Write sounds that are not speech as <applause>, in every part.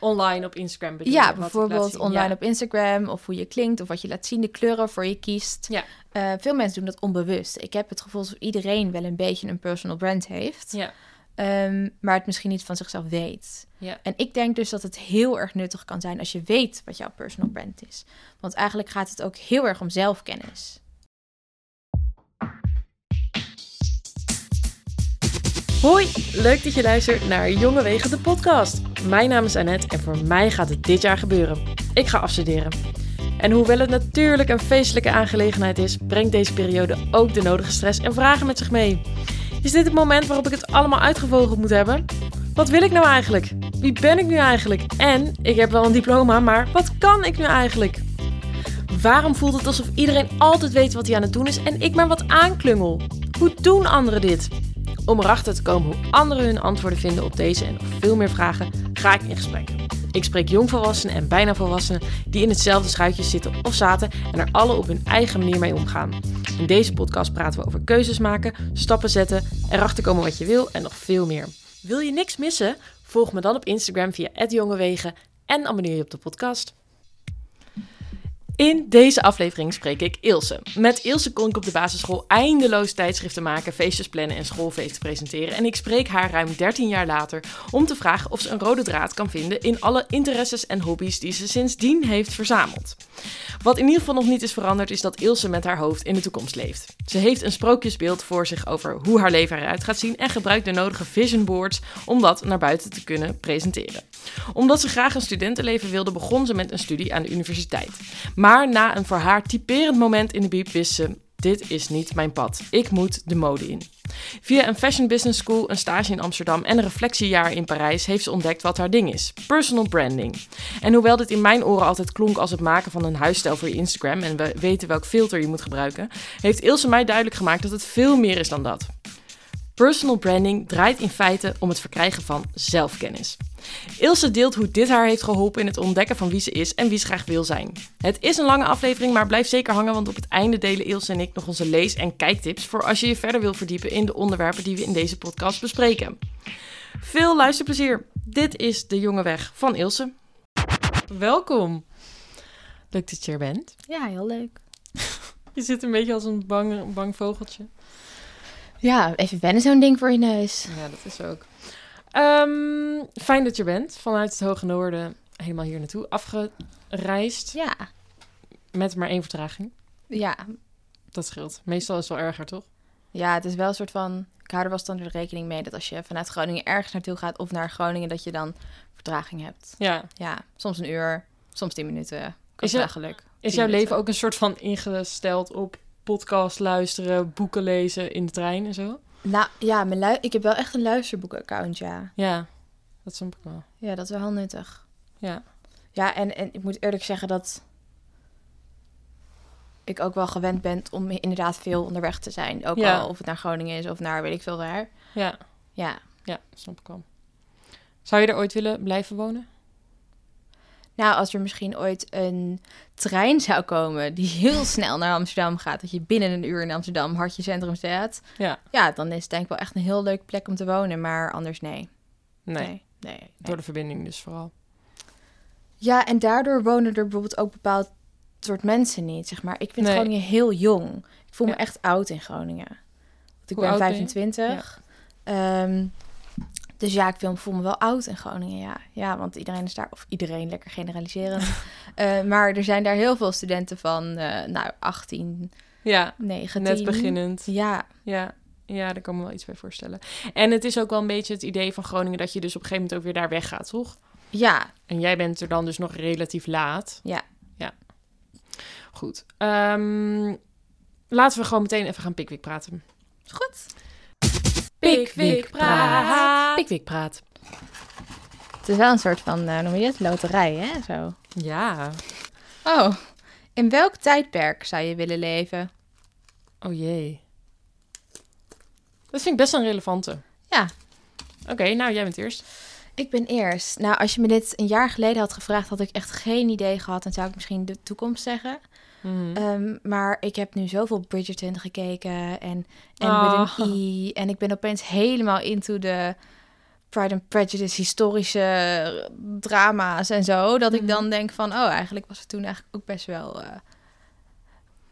Online op Instagram bedoel Ja, bijvoorbeeld online Ja. op Instagram of hoe je klinkt of wat je laat zien, de kleuren voor je kiest. Ja. Eh, veel mensen doen dat onbewust. Ik heb het gevoel dat iedereen wel een beetje een personal brand heeft, Ja. ehm, maar het misschien niet van zichzelf weet. Ja. En ik denk dus dat het heel erg nuttig kan zijn als je weet wat jouw personal brand is. Want eigenlijk gaat het ook heel erg om zelfkennis. Hoi, leuk dat je luistert naar Jonge Wegen, de podcast. Mijn naam is Annette en voor mij gaat het dit jaar gebeuren. Ik ga afstuderen. En hoewel het natuurlijk een feestelijke aangelegenheid is, brengt deze periode ook de nodige stress en vragen met zich mee. Is dit het moment waarop ik het allemaal uitgevogeld moet hebben? Wat wil ik nou eigenlijk? Wie ben ik nu eigenlijk? En ik heb wel een diploma, maar wat kan ik nu eigenlijk? Waarom voelt het alsof iedereen altijd weet wat hij aan het doen is en ik maar wat aanklungel? Hoe doen anderen dit? Om erachter te komen hoe anderen hun antwoorden vinden op deze en nog veel meer vragen, ga ik in gesprek. Ik spreek jongvolwassenen en bijna volwassenen die in hetzelfde schuitje zitten of zaten en er alle op hun eigen manier mee omgaan. In deze podcast praten we over keuzes maken, stappen zetten, erachter komen wat je wil en nog veel meer. Wil je niks missen? Volg me dan op Instagram via @jongewegen en abonneer je op de podcast. In deze aflevering spreek ik Ilse. Met Ilse kon ik op de basisschool eindeloos tijdschriften maken, feestjes plannen en schoolfeesten presenteren. En ik spreek haar ruim 13 jaar later om te vragen of ze een rode draad kan vinden in alle interesses en hobby's die ze sindsdien heeft verzameld. Wat in ieder geval nog niet is veranderd is dat Ilse met haar hoofd in de toekomst leeft. Ze heeft een sprookjesbeeld voor zich over hoe haar leven eruit gaat zien en gebruikt de nodige vision boards om dat naar buiten te kunnen presenteren. Omdat ze graag een studentenleven wilde, begon ze met een studie aan de universiteit. Maar na een voor haar typerend moment in de biep wist ze: dit is niet mijn pad. Ik moet de mode in. Via een fashion business school, een stage in Amsterdam en een reflectiejaar in Parijs heeft ze ontdekt wat haar ding is: personal branding. En hoewel dit in mijn oren altijd klonk als het maken van een huisstijl voor je Instagram en we weten welk filter je moet gebruiken, heeft Ilse mij duidelijk gemaakt dat het veel meer is dan dat. Personal branding draait in feite om het verkrijgen van zelfkennis. Ilse deelt hoe dit haar heeft geholpen in het ontdekken van wie ze is en wie ze graag wil zijn. Het is een lange aflevering, maar blijf zeker hangen, want op het einde delen Ilse en ik nog onze lees- en kijktips voor als je je verder wil verdiepen in de onderwerpen die we in deze podcast bespreken. Veel luisterplezier. Dit is De Jonge Weg van Ilse. Welkom. Leuk dat je er bent. Ja, heel leuk. <laughs> Je zit een beetje als een bang, bang vogeltje. Ja, even wennen zo'n ding voor je neus. Ja, dat is ook. Ehm, fijn dat je bent. Vanuit het Hoge Noorden helemaal hier naartoe afgereisd. Ja, Met maar één vertraging. ja. Dat scheelt. Meestal is het wel erger, toch? Ja, het is wel een soort van... Ik hou er wel standaard rekening mee dat als je vanuit Groningen ergens naartoe gaat... of naar Groningen, dat je dan vertraging hebt. Ja. Ja, soms een uur, soms tien minuten. Is geluk. Is jouw minuten. leven ook een soort van ingesteld op podcast luisteren, boeken lezen in de trein en zo? Nou, ja, mijn lu- ik heb wel echt een luisterboek-account, ja. Ja, dat snap ik wel. Ja, dat is wel heel nuttig. Ja. Ja, en, en ik moet eerlijk zeggen dat ik ook wel gewend ben om inderdaad veel onderweg te zijn. Ook Ja. al of het naar Groningen is of naar weet ik veel waar. Ja, Ja. ja, snap ik wel. Zou je er ooit willen blijven wonen? Nou, als er misschien ooit een trein zou komen die heel snel naar Amsterdam gaat, dat je binnen een uur in Amsterdam, hartje centrum staat. Ja. Ja, dan is het denk ik wel echt een heel leuke plek om te wonen, maar anders nee. Nee, Nee, nee, nee. door de verbinding dus vooral. Ja, en daardoor wonen er bijvoorbeeld ook bepaald soort mensen niet, zeg maar. Ik vind Nee. Groningen heel jong. Ik voel me echt oud in Groningen. Want ik Hoe ben oud ben je? 25. Dus ja, ik voel- me wel oud in Groningen, ja. Ja, want iedereen is daar, of iedereen, lekker generaliseren. <laughs> Eh, maar er zijn daar heel veel studenten van, eh, nou, 18, Ja, 19. net beginnend. Ja, Ja, ja, daar kan ik me wel iets bij voorstellen. En het is ook wel een beetje het idee van Groningen dat je dus op een gegeven moment ook weer daar weggaat, toch? ja, En jij bent er dan dus nog relatief laat. Ja. Ja. Goed. Ehm, laten we gewoon meteen even gaan Pickwick praten. goed. Pickwick praat. Pickwick praat. Het is wel een soort van, uh, noem je het, loterij, hè? Zo. Ja. Oh, in welk tijdperk zou je willen leven? Oh jee. Dat vind ik best een relevante. Ja. Oké, nou jij bent eerst. Ik ben eerst. Nou, als je me dit een jaar geleden had gevraagd, had ik echt geen idee gehad. En zou ik misschien de toekomst zeggen. Mhm. Ehm, maar ik heb nu zoveel Bridgerton gekeken en, en Ah. with an E. En ik ben opeens helemaal into de Pride and Prejudice, historische drama's en zo. Dat Mhm. ik dan denk van, oh, eigenlijk was het toen eigenlijk ook best wel... eh,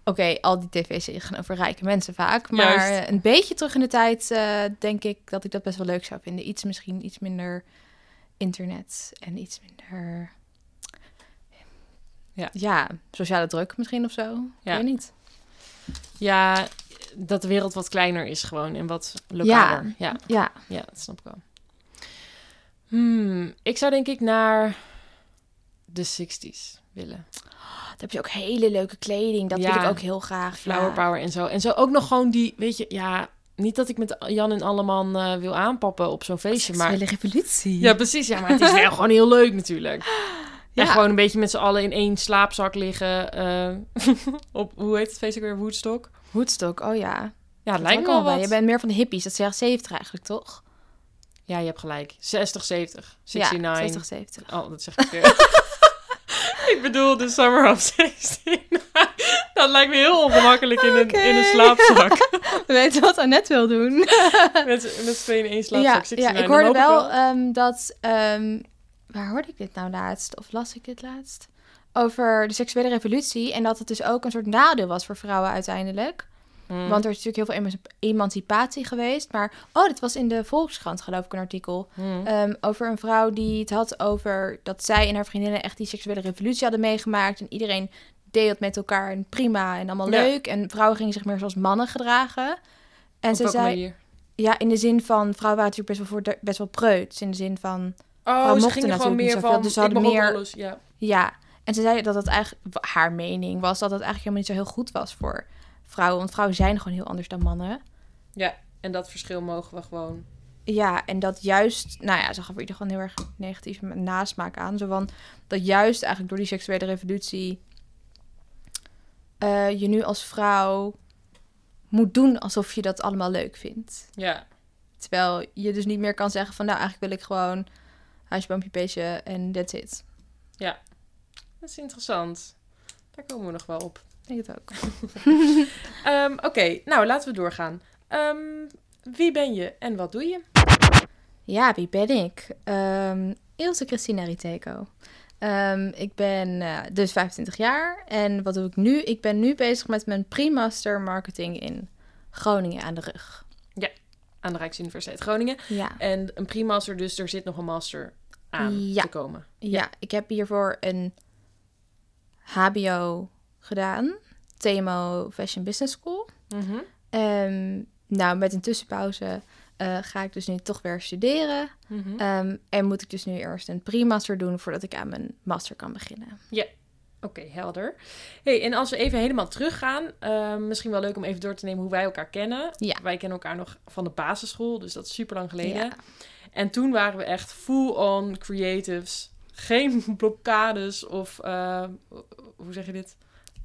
Oké, al die tv-series gaan over rijke mensen vaak. Maar Juist. een beetje terug in de tijd eh, denk ik dat ik dat best wel leuk zou vinden. Iets misschien iets minder internet en iets minder... Ja. ja, sociale druk misschien of zo. Ja. Ik weet niet. Ja, dat de wereld wat kleiner is gewoon en wat lokaler. Ja, Ja, ja, dat snap ik wel. Hmm, ik zou denk ik naar de 60s willen. dan heb je ook hele leuke kleding. Dat Ja. wil ik ook heel graag. Flower ja. power en zo. En zo ook nog gewoon die, weet je, ja, niet dat ik met Jan en Alleman eh, wil aanpappen op zo'n feestje, maar... Seksuele revolutie. Ja, precies. Ja, maar het is wel <laughs> gewoon heel leuk natuurlijk. Ja. En gewoon een beetje met z'n allen in één slaapzak liggen. eh, <laughs> op, hoe heet het feest ook weer? Woodstock? Woodstock, oh ja. Ja, Dat lijkt me wel wel. wat. Je bent meer van de hippies. Dat jaren 70 eigenlijk, toch? Ja, je hebt gelijk. 60, 70, 69. Ja, 60, 70. Oh, dat zeg ik weer. <laughs> ik bedoel de Summer of 16. dat lijkt me heel ongemakkelijk in een, in een slaapzak. <laughs> We weten wat Annette wil doen. met, met z'n tweeën in één slaapzak. ja, 69. ja, ik hoorde hoop wel, ehm, dat... ehm, waar hoorde ik dit nou laatst? Of las ik dit laatst? Over de seksuele revolutie. En dat het dus ook een soort nadeel was voor vrouwen uiteindelijk. Hmm. Want er is natuurlijk heel veel emanci- emancipatie geweest. Maar, oh, dit was in de Volkskrant geloof ik een artikel. Hmm. Ehm, over een vrouw die het had over dat zij en haar vriendinnen echt die seksuele revolutie hadden meegemaakt. En iedereen deed het met elkaar en prima en allemaal Ja. leuk. En vrouwen gingen zich meer zoals mannen gedragen. En Op ze zei, manier? ja, in de zin van, vrouwen waren natuurlijk best wel, voor de- best wel preuts. In de zin van, Oh, ze gingen gewoon meer van, dus ze hadden meer- alles. Ja. ja. En ze zei dat het eigenlijk, haar mening was dat het eigenlijk helemaal niet zo heel goed was voor vrouwen. Want vrouwen zijn gewoon heel anders dan mannen. ja, en dat verschil mogen we gewoon... Ja, en dat juist, nou ja, ze gaf er ieder gewoon heel erg negatief nasmaak aan. Zo van, dat juist eigenlijk door die seksuele revolutie eh, je nu als vrouw moet doen alsof je dat allemaal leuk vindt. Ja, Terwijl je dus niet meer kan zeggen van, nou eigenlijk wil ik gewoon huisje, boompje, beestje en that's it. dat is interessant. Daar komen we nog wel op. Ik denk het ook. <laughs> Ehm, Oké, nou laten we doorgaan. Ehm, wie ben je en wat doe je? Ja, wie ben ik? Ehm Ilse Christina Riteko. Ik ben eh, dus 25 jaar. En wat doe ik nu? Ik ben nu bezig met mijn pre-master marketing in Groningen aan de rug. Aan de Rijksuniversiteit Groningen. Ja. En een pre-master, dus er zit nog een master aan Ja. te komen. ja, ik heb hiervoor een HBO gedaan. TMO Fashion Business School. Mhm. Ehm, nou, met een tussenpauze eh, ga ik dus nu toch weer studeren. Mhm. Ehm, en moet ik dus nu eerst een pre-master doen voordat ik aan mijn master kan beginnen. Oké, helder. Hey, en als we even helemaal teruggaan, ehm, misschien wel leuk om even door te nemen hoe wij elkaar kennen. Ja. Wij kennen elkaar nog van de basisschool, dus dat is super lang geleden. Ja. En toen waren we echt full-on creatives. Geen <laughs> blokkades of, eh, hoe zeg je dit?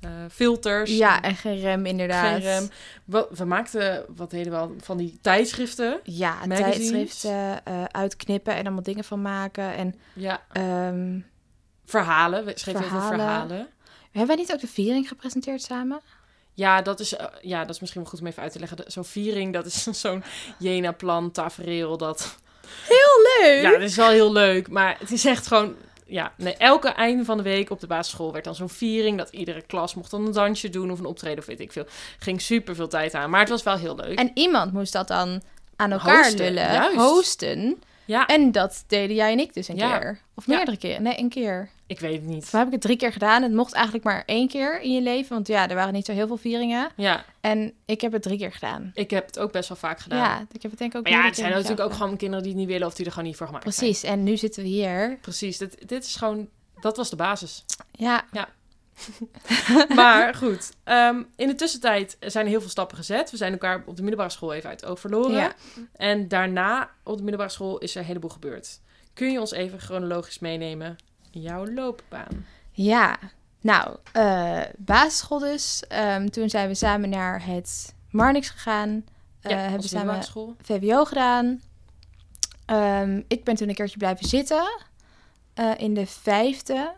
Eh, filters. Ja, en geen rem inderdaad. Geen rem. We, we maakten, wat deden we al, van die tijdschriften. Ja, Magazines. tijdschriften eh, uitknippen en allemaal dingen van maken. En Ja, ehm, verhalen. We schreven heel veel Verhalen. verhalen. hebben wij niet ook de viering gepresenteerd samen? Ja, dat is, eh, ja, dat is misschien wel goed om even uit te leggen. Zo'n viering, dat is <laughs> zo'n Jena-plan, tafereel. Dat, Heel leuk! ja, dat is wel heel leuk. Maar het is echt gewoon... Ja, nee, elke einde van de week op de basisschool werd dan zo'n viering. Dat iedere klas mocht dan een dansje doen of een optreden of weet ik veel. Ging super veel tijd aan. Maar het was wel heel leuk. En iemand moest dat dan aan elkaar Hosten, lullen, juist. hosten. Ja, En dat deden jij en ik dus een Ja. keer. Of Ja. meerdere keren. Nee, een keer. ik weet het niet. Toen heb ik het drie keer gedaan. Het mocht eigenlijk maar één keer in je leven. Want ja, er waren niet zo heel veel vieringen. Ja, En ik heb het drie keer gedaan. ik heb het ook best wel vaak gedaan. Ja, ik heb het denk ik ook Maar ja, het zijn keer natuurlijk ook gewoon kinderen die het niet willen of die er gewoon niet voor gemaakt zijn. Precies, en nu zitten we hier. Precies, dit, dit is gewoon... Dat was de basis. Ja, <laughs> Maar goed, ehm, in de tussentijd zijn er heel veel stappen gezet. We zijn elkaar op de middelbare school even uit het oog verloren. Ja. En daarna op de middelbare school is er een heleboel gebeurd. Kun je ons even chronologisch meenemen in jouw loopbaan? ja. Nou, eh, basisschool dus. Ehm, toen zijn we samen naar het Marnix gegaan. Eh ja, hebben we samen. VWO gedaan. Ehm, ik ben toen een keertje blijven zitten. eh, in de vijfde.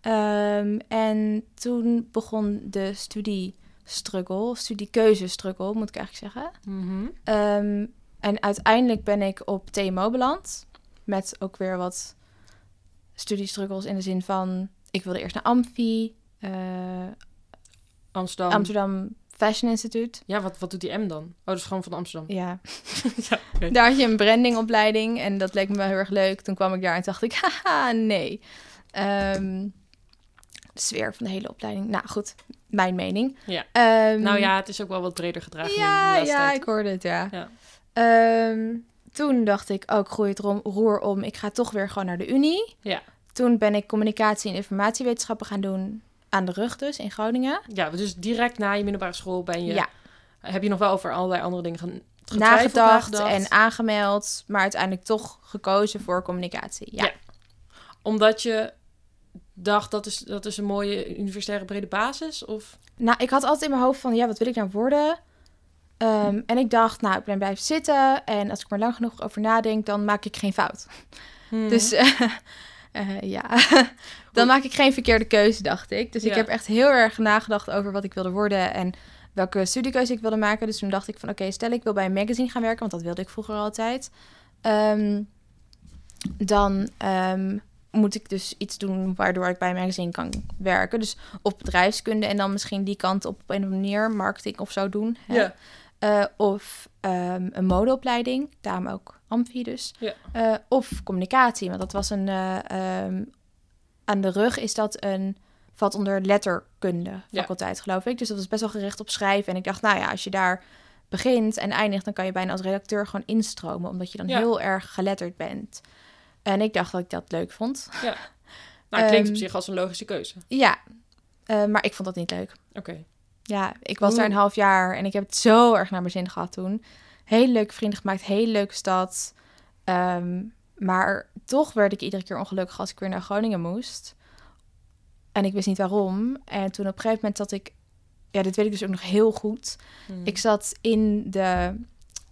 Ehm, en toen begon de studiestruggle, studiekeuzestruggle moet ik eigenlijk zeggen. Mhm. Ehm, En uiteindelijk ben ik op TMO beland. Met ook weer wat studiestruggles in de zin van... Ik wilde eerst naar Amfi, eh, Amsterdam. Amsterdam Fashion Institute. Ja, wat, wat doet die M dan? Oh, dat is gewoon van Amsterdam. Ja, <laughs> daar had je een brandingopleiding en dat leek me wel heel erg leuk. Toen kwam ik daar en dacht ik, <laughs> haha, nee. Ehm, de sfeer van de hele opleiding. Nou goed, mijn mening. Ja. Ehm, Nou ja, het is ook wel wat breder gedragen Ja, ja, tijd. ik hoorde het, ja. Ja. Ehm, toen dacht ik, oh, gooi het rom- roer om. Ik ga toch weer gewoon naar de Unie. Ja. Toen ben ik communicatie en informatiewetenschappen gaan doen aan de rug dus, in Groningen. Ja, dus direct na je middelbare school ben je... Ja. Heb je nog wel over allerlei andere dingen gaan Nagedacht, nagedacht? en aangemeld, maar uiteindelijk toch gekozen voor communicatie. Ja, Ja. Omdat je dacht, dat is, dat is een mooie universitaire brede basis? Of... Nou, ik had altijd in mijn hoofd van, ja, wat wil ik nou worden? Ehm, en ik dacht, nou, ik ben blijven zitten. En als ik er lang genoeg over nadenk, dan maak ik geen fout. Hmm. Dus <laughs> eh, eh, ja, <laughs> dan maak ik geen verkeerde keuze, dacht ik. Dus ik heb echt heel erg nagedacht over wat ik wilde worden en welke studiekeuze ik wilde maken. Dus toen dacht ik van, oké, stel ik wil bij een magazine gaan werken, want dat wilde ik vroeger altijd. Ehm, dan ehm, moet ik dus iets doen waardoor ik bij een magazine kan werken. Dus of bedrijfskunde en dan misschien die kant op, op een of andere manier marketing of zo doen. hè. Ja. Eh, of ehm, een modeopleiding, daarom ook Amfi dus. Ja. Eh, of communicatie, want dat was een... eh, ehm, aan de rug is dat een... valt onder letterkunde Ja. faculteit, geloof ik. Dus dat was best wel gericht op schrijven. En ik dacht, nou ja, als je daar begint en eindigt... dan kan je bijna als redacteur gewoon instromen... omdat je dan Ja. heel erg geletterd bent. En ik dacht dat ik dat leuk vond. Nou, het klinkt op Ehm, zich als een logische keuze. Ja, eh, maar ik vond dat niet leuk. Oké. Ja, ik was daar een half jaar en ik heb het zo erg naar mijn zin gehad toen. Hele leuke vrienden gemaakt, hele leuke stad. Ehm, maar toch werd ik iedere keer ongelukkig als ik weer naar Groningen moest. En ik wist niet waarom. En toen op een gegeven moment dat ik... Ja, dit weet ik dus ook nog heel goed. Hmm. Ik zat in de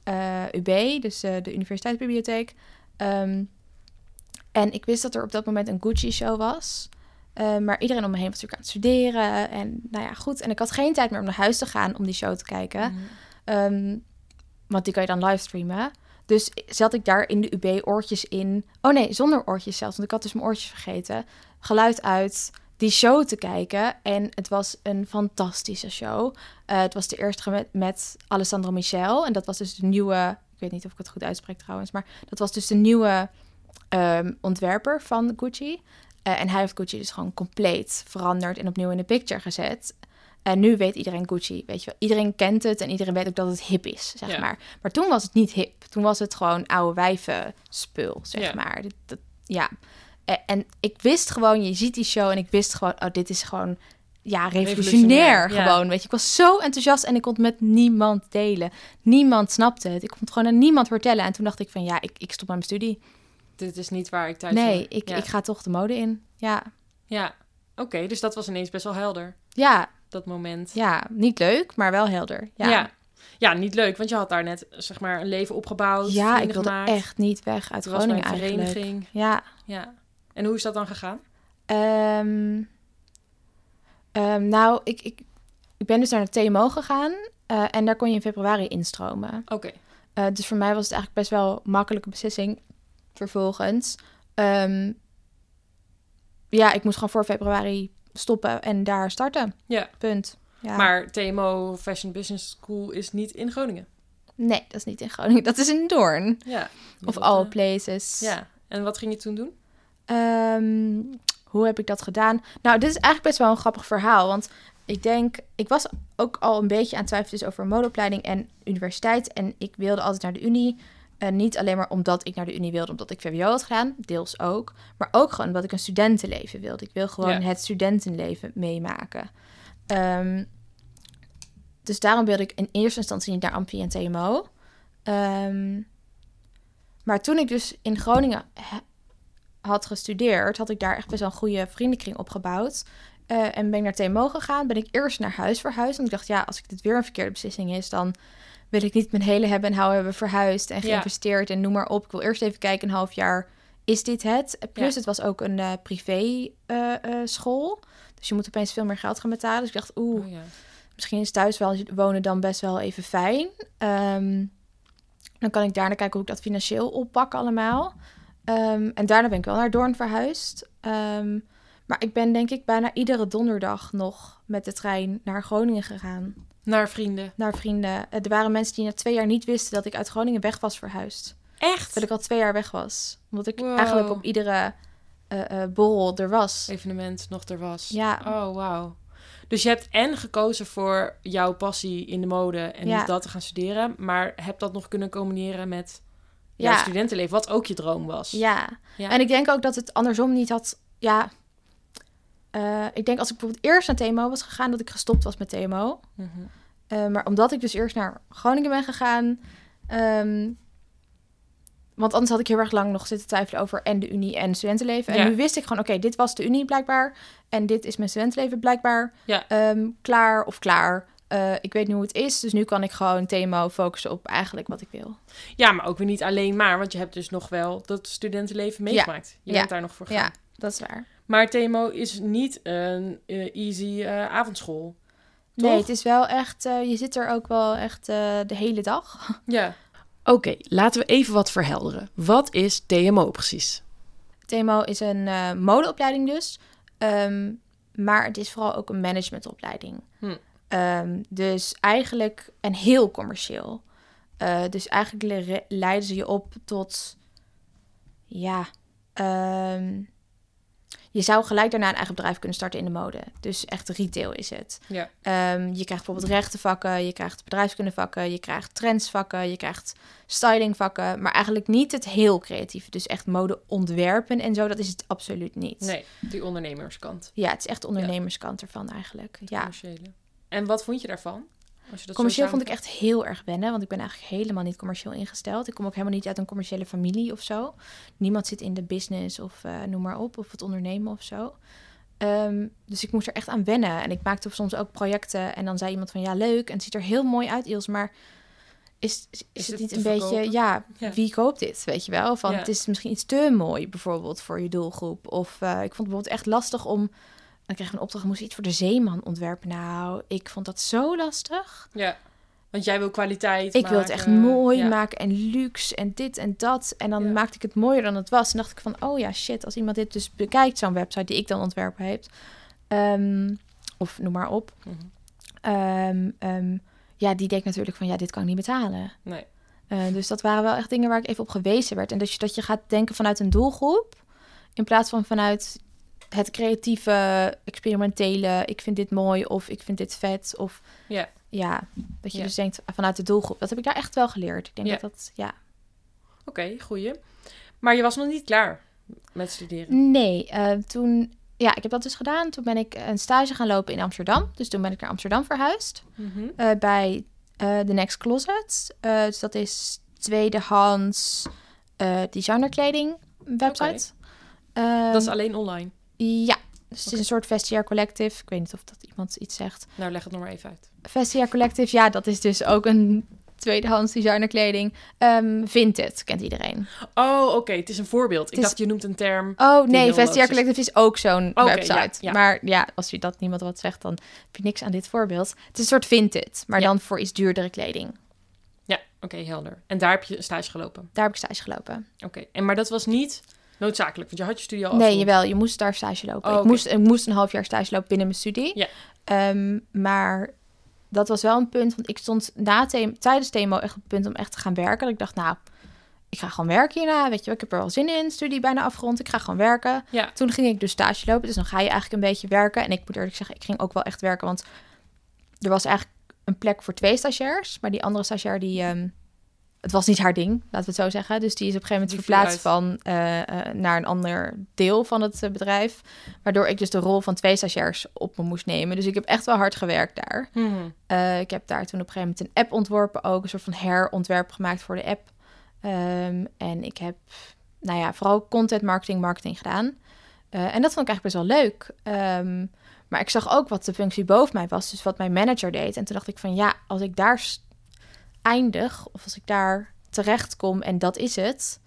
eh, UB, dus eh, de Universiteitsbibliotheek. Ehm, en ik wist dat er op dat moment een Gucci-show was. Eh, maar iedereen om me heen was natuurlijk aan het studeren. En nou ja, goed. En ik had geen tijd meer om naar huis te gaan om die show te kijken. Hmm. Ehm, want die kan je dan livestreamen. Dus zat ik daar in de UB oortjes in. Oh nee, zonder oortjes zelfs. Want ik had dus mijn oortjes vergeten. Geluid uit, die show te kijken. En het was een fantastische show. Eh, het was de eerste met, met Alessandro Michel. En dat was dus de nieuwe... Ik weet niet of ik het goed uitspreek trouwens. Maar dat was dus de nieuwe ehm, ontwerper van Gucci. Eh, en hij heeft Gucci dus gewoon compleet veranderd en opnieuw in de picture gezet. En nu weet iedereen Gucci, weet je wel. Iedereen kent het en iedereen weet ook dat het hip is, zeg Ja. maar. Maar toen was het niet hip. Toen was het gewoon oude wijven spul, zeg Ja. maar. Dat, dat- ja. En, en ik wist gewoon, je ziet die show en ik wist gewoon, oh, dit is gewoon, ja, revolutionair Revolutionair, ja. gewoon, weet je. Ik was zo enthousiast en ik kon het met niemand delen. Niemand snapte het. Ik kon het gewoon aan niemand vertellen. En toen dacht ik van, ja, ik, ik stop met mijn studie. Dit is niet waar ik thuis Nee, hoor. ik, ja. ik ga toch de mode in. Ja, Ja, oké. dus dat was ineens best wel helder, ja, dat moment. ja. Niet leuk, maar wel helder. Ja, Ja. ja. niet leuk, want je had daar net zeg maar een leven opgebouwd. Ja, ik wilde gemaakt. echt niet weg uit Groningen eigenlijk. vereniging. Ja. Ja. En hoe is dat dan gegaan? Ehm, ehm, nou, ik, ik, ik ben dus naar de TMO gegaan. eh, en daar kon je in februari instromen. Oké. Eh, dus voor mij was het eigenlijk best wel een makkelijke beslissing. Vervolgens. Ehm, ja, ik moest gewoon voor februari stoppen en daar starten. Ja. Punt. Ja. Maar TMO Fashion Business School is niet in Groningen. Nee, dat is niet in Groningen. Dat is in Doorn. Ja. Of all eh, places. Ja. En wat ging je toen doen? Ehm, hoe heb ik dat gedaan? Nou, dit is eigenlijk best wel een grappig verhaal. Want ik denk, ik was ook al een beetje aan het twijfelen dus over modeopleiding en universiteit. En ik wilde altijd naar de Unie. Eh, niet alleen maar omdat ik naar de Unie wilde, omdat ik VWO had gedaan, deels ook. Maar ook gewoon omdat ik een studentenleven wilde. Ik wil gewoon Ja. het studentenleven meemaken. Ehm, dus daarom wilde ik in eerste instantie niet naar Amfi en TMO. Ehm, maar toen ik dus in Groningen had gestudeerd, had ik daar echt best wel een goede vriendenkring opgebouwd. Eh, en ben ik naar TMO gegaan. Ben ik eerst naar huis verhuisd. Want ik dacht, ja, als ik dit weer een verkeerde beslissing is, dan wil ik niet mijn hele hebben en houden hebben verhuisd en Ja. geïnvesteerd en noem maar op. Ik wil eerst even kijken, een half jaar, is dit het? Plus, Ja. het was ook een eh, privé eh, eh, school. Dus je moet opeens veel meer geld gaan betalen. Dus ik dacht, oeh, Oh, ja. misschien is thuis wel wonen dan best wel even fijn. Ehm, Dan kan ik daarna kijken hoe ik dat financieel oppak allemaal. Ehm, en daarna ben ik wel naar Doorn verhuisd. Ehm, maar ik ben denk ik bijna iedere donderdag nog met de trein naar Groningen gegaan. Naar vrienden. Naar vrienden. Er waren mensen die na twee jaar niet wisten dat ik uit Groningen weg was verhuisd. Echt? Dat ik al twee jaar weg was. Omdat ik Wow. eigenlijk op iedere eh, eh, borrel er was. Evenement nog er was. Ja. Oh, wauw. Dus je hebt en gekozen voor jouw passie in de mode en Ja. dat te gaan studeren, maar hebt dat nog kunnen combineren met Ja. jouw studentenleven, wat ook je droom was. Ja. Ja. En ik denk ook dat het andersom niet had. Ja. Eh, ik denk als ik bijvoorbeeld eerst naar TMO was gegaan, dat ik gestopt was met TMO. Mhm. Eh, maar omdat ik dus eerst naar Groningen ben gegaan. ehm, want anders had ik heel erg lang nog zitten twijfelen over en de Unie en studentenleven. En Ja. nu wist ik gewoon, oké, dit was de Unie blijkbaar. En dit is mijn studentenleven blijkbaar. Ja. Ehm, klaar of klaar. Eh, ik weet nu hoe het is. Dus nu kan ik gewoon TMO focussen op eigenlijk wat ik wil. Ja, maar ook weer niet alleen maar, want je hebt dus nog wel dat studentenleven meegemaakt. Je bent daar nog voor gegaan. Ja, dat is waar. Maar TMO is niet een eh, easy eh, avondschool. Toch? Nee, het is wel echt... eh, je zit er ook wel echt eh, de hele dag. <laughs> Ja. Oké, laten we even wat verhelderen. Wat is TMO precies? TMO is een eh, modeopleiding dus. Ehm, maar het is vooral ook een managementopleiding. Hm. Ehm, dus eigenlijk en heel commercieel. Eh, dus eigenlijk le- leiden ze je op tot... Ja... ehm, je zou gelijk daarna een eigen bedrijf kunnen starten in de mode. Dus echt retail is het. Ja. Ehm, je krijgt bijvoorbeeld rechtenvakken, je krijgt bedrijfskundevakken, je krijgt trendsvakken, je krijgt stylingvakken, maar eigenlijk niet het heel creatieve. Dus echt mode ontwerpen en zo, dat is het absoluut niet. Nee, die ondernemerskant. Ja, het is echt de ondernemerskant ervan eigenlijk. Ja. Commerciële. En wat vond je daarvan? Commercieel vond ik echt heel erg wennen, want ik ben eigenlijk helemaal niet commercieel ingesteld. Ik kom ook helemaal niet uit een commerciële familie of zo. Niemand zit in de business of eh, noem maar op, of het ondernemen of zo. Ehm, dus ik moest er echt aan wennen. En ik maakte soms ook projecten en dan zei iemand van ja, leuk en het ziet er heel mooi uit, Ils, maar is, is, Is het niet een beetje, Ja. wie koopt dit, weet je wel? Van Ja. het is misschien iets te mooi bijvoorbeeld voor je doelgroep. Of eh, ik vond het bijvoorbeeld echt lastig om, dan kreeg ik een opdracht, moest iets voor de zeeman ontwerpen. Nou, ik vond dat zo lastig. Ja, want jij wil kwaliteit Ik wil het echt mooi Ja. maken en luxe en dit en dat. En dan Ja. maakte ik het mooier dan het was. En dacht ik van, oh ja, shit, als iemand dit dus bekijkt, zo'n website die ik dan ontwerpen heb. ehm, of noem maar op. Mhm. ehm, ehm, ja, die denkt natuurlijk van, ja, dit kan ik niet betalen. Nee. Eh, dus dat waren wel echt dingen waar ik even op gewezen werd. En dat je, dat je gaat denken vanuit een doelgroep, in plaats van vanuit het creatieve, experimentele, ik vind dit mooi of ik vind dit vet. Of Ja. ja, dat je Ja. dus denkt vanuit de doelgroep. Dat heb ik daar echt wel geleerd. Ik denk Ja. dat dat, ja. Oké, goeie. Maar je was nog niet klaar met studeren. Nee, eh, toen, ja, ik heb dat dus gedaan. Toen ben ik een stage gaan lopen in Amsterdam. Dus toen ben ik naar Amsterdam verhuisd. Mhm. eh, bij eh The Next Closet. Dus dat is tweedehands eh designerkleding website. Ehm, Dat is alleen online. Ja, dus het is een soort vestiaire collective. Ik weet niet of dat iemand iets zegt. Nou, leg het nog maar even uit. Vestiaire collective, ja, dat is dus ook een tweedehands designerkleding. Ehm Vinted, kent iedereen. Oh, oké. Het is een voorbeeld. Ik is- dacht, je noemt een term. Oh nee, Vestiaire collective is ook zo'n website. ja, ja. Maar ja, als je dat niemand wat zegt, dan heb je niks aan dit voorbeeld. Het is een soort Vinted, maar Ja. dan voor iets duurdere kleding. Ja, oké, helder. En daar heb je een stage gelopen. Daar heb ik stage gelopen. Oké. En maar dat was niet noodzakelijk, want je had je studie al Nee, afgerond. jawel, je moest daar stage lopen. Oh, ik, moest, ik moest een half jaar stage lopen binnen mijn studie. Ja. Ehm, maar dat was wel een punt, want ik stond na tijdens TMO echt op het punt om echt te gaan werken. Dat ik dacht, nou, ik ga gewoon werken hierna. Weet je wel, ik heb er wel zin in. Studie bijna afgerond. Ik ga gewoon werken. Ja. Toen ging ik dus stage lopen. Dus dan ga je eigenlijk een beetje werken. En ik moet eerlijk zeggen, ik ging ook wel echt werken. Want er was eigenlijk een plek voor twee stagiairs. Maar die andere stagiair, die... ehm, het was niet haar ding, laten we het zo zeggen. Dus die is op een gegeven moment verplaatst van eh, eh, naar een ander deel van het eh, bedrijf. Waardoor ik dus de rol van twee stagiairs op me moest nemen. Dus ik heb echt wel hard gewerkt daar. Mhm. Ik heb daar toen op een gegeven moment een app ontworpen, ook een soort van herontwerp gemaakt voor de app. Ehm, en ik heb, nou ja, vooral content marketing, marketing gedaan. En dat vond ik eigenlijk best wel leuk. Ehm, maar ik zag ook wat de functie boven mij was, dus wat mijn manager deed. En toen dacht ik van ja, als ik daar eindig of als ik daar terecht kom en dat is het,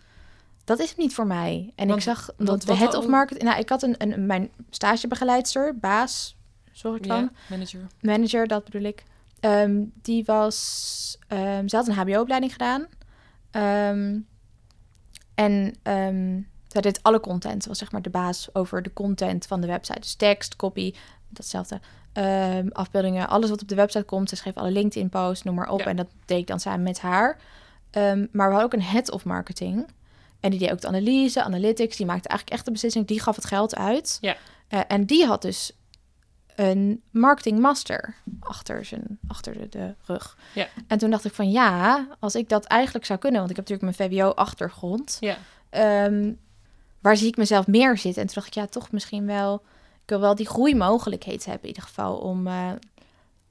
dat is het niet voor mij. En Want- ik zag dat de head dan? of marketing, nou, ik had een, een mijn stagebegeleidster, baas, soort van Ja, manager. manager, dat bedoel ik. Ehm, die was, ehm, ze had een HBO-opleiding gedaan. Ehm, en zij deed alle content. Ze was zeg maar de baas over de content van de website. Dus tekst, copy, datzelfde. Ehm, afbeeldingen, alles wat op de website komt. Ze schreef alle LinkedIn-posts, noem maar op. Ja. En dat deed ik dan samen met haar. Ehm, maar we hadden ook een head of marketing. En die deed ook de analyse, analytics. Die maakte eigenlijk echt de beslissing. Die gaf het geld uit. Ja. Eh, en die had dus een marketing master achter, zijn, achter de, de rug. Ja. En toen dacht ik van ja, als ik dat eigenlijk zou kunnen... want ik heb natuurlijk mijn VWO-achtergrond... Ja. Ehm, waar zie ik mezelf meer zitten? En toen dacht ik, ja, toch misschien wel... Ik wil wel die groeimogelijkheid hebben in ieder geval... om, eh,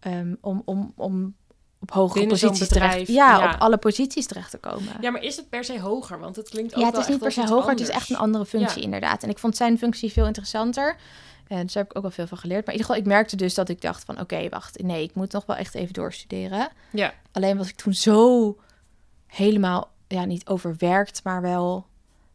ehm, om, om, om op hogere posities terecht... Ja, ja. op alle posities terecht te komen. Ja, maar is het per se hoger? Want het klinkt ook Ja, het is niet per se hoger, het is echt een andere functie Ja. inderdaad. En ik vond zijn functie veel interessanter. En dus daar heb ik ook wel veel van geleerd. Maar in ieder geval, ik merkte dus dat ik dacht van... oké, wacht, nee, ik moet nog wel echt even doorstuderen. Ja, Alleen was ik toen zo helemaal, ja, niet overwerkt, maar wel,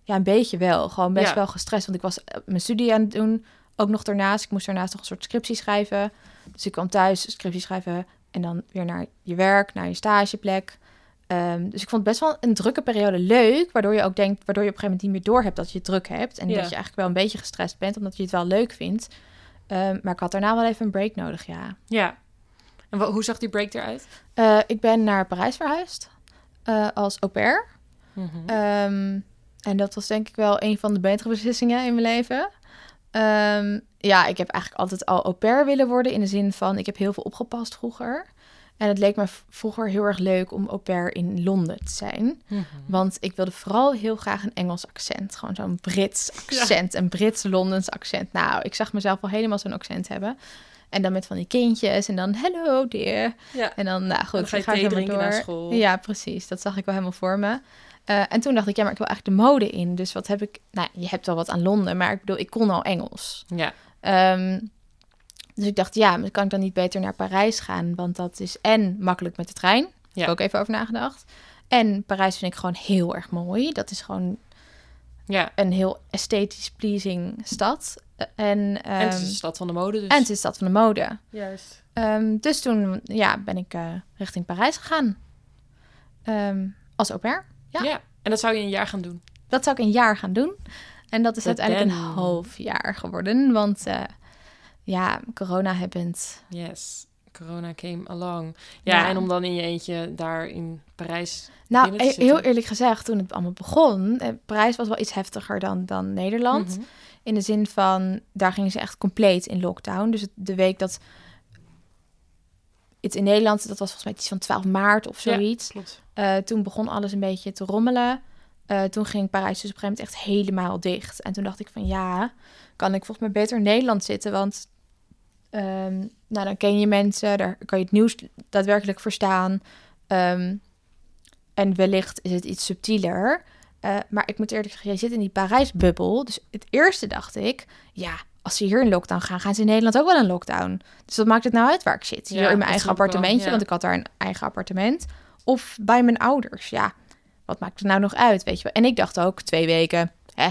ja, een beetje wel. Gewoon best Ja. wel gestrest, want ik was eh, mijn studie aan het doen, ook nog daarnaast. Ik moest daarnaast nog een soort scriptie schrijven. Dus ik kwam thuis, scriptie schrijven en dan weer naar je werk, naar je stageplek. Ehm, dus ik vond het best wel een drukke periode leuk, waardoor je ook denkt, waardoor je op een gegeven moment niet meer door hebt dat je druk hebt en Ja. dat je eigenlijk wel een beetje gestrest bent, omdat je het wel leuk vindt. Ehm, maar ik had daarna wel even een break nodig, ja. ja. En hoe zag die break eruit? Eh, ik ben naar Parijs verhuisd eh, als au pair. Mhm. Ehm, en dat was denk ik wel een van de betere beslissingen in mijn leven. Ehm, ja, ik heb eigenlijk altijd al au pair willen worden. In de zin van, ik heb heel veel opgepast vroeger. En het leek me vroeger heel erg leuk om au pair in Londen te zijn. Mhm. Want ik wilde vooral heel graag een Engels accent. Gewoon zo'n Brits accent. Een Brits-Londens accent. Nou, ik zag mezelf wel helemaal zo'n accent hebben. En dan met van die kindjes. En dan, hello dear. Ja. En dan, nou goed, dan ga je ga drinken na door. school. Ja, precies. Dat zag ik wel helemaal voor me. Eh, en toen dacht ik, ja, maar ik wil eigenlijk de mode in. Dus wat heb ik... Nou, je hebt wel wat aan Londen, maar ik bedoel, ik kon al Engels. Ja. Ehm, dus ik dacht, ja, maar kan ik dan niet beter naar Parijs gaan? Want dat is en makkelijk met de trein. Daar heb ik ook even over nagedacht. En Parijs vind ik gewoon heel erg mooi. Dat is gewoon ja. een heel esthetisch pleasing stad. Eh, En, En het is ehm, de stad van de mode, dus. en het is de stad van de mode. Juist. Ehm, dus toen ja, ben ik eh, richting Parijs gegaan. Als au pair. Ja. Ja. En dat zou je een jaar gaan doen. Dat zou ik een jaar gaan doen. En dat is uiteindelijk een half jaar geworden. Want eh, ja, corona hebbend. Yes. Corona came along. Ja, Ja. en om dan in je eentje daar in Parijs... Nou, te heel eerlijk gezegd, toen het allemaal begon... eh, Parijs was wel iets heftiger dan, dan Nederland. Mhm. In de zin van, daar gingen ze echt compleet in lockdown. Dus de week dat... Het in Nederland, dat was volgens mij iets van 12 maart of zoiets. Eh, toen begon alles een beetje te rommelen. Eh, toen ging Parijs dus op een gegeven moment echt helemaal dicht. En toen dacht ik van ja, kan ik volgens mij beter in Nederland zitten. Want ehm, nou, dan ken je mensen, daar kan je het nieuws daadwerkelijk verstaan. Ehm, en wellicht is het iets subtieler. Eh, maar ik moet eerlijk zeggen, jij zit in die Parijs-bubbel. Dus het eerste dacht ik, ja, als ze hier in lockdown gaan, gaan ze in Nederland ook wel in lockdown. Dus wat maakt het nou uit waar ik zit? Hier Ja, in mijn eigen ik wel, appartementje, ja. want ik had daar een eigen appartement. Of bij mijn ouders, ja. Wat maakt het nou nog uit, weet je wel? En ik dacht ook, twee weken, hè,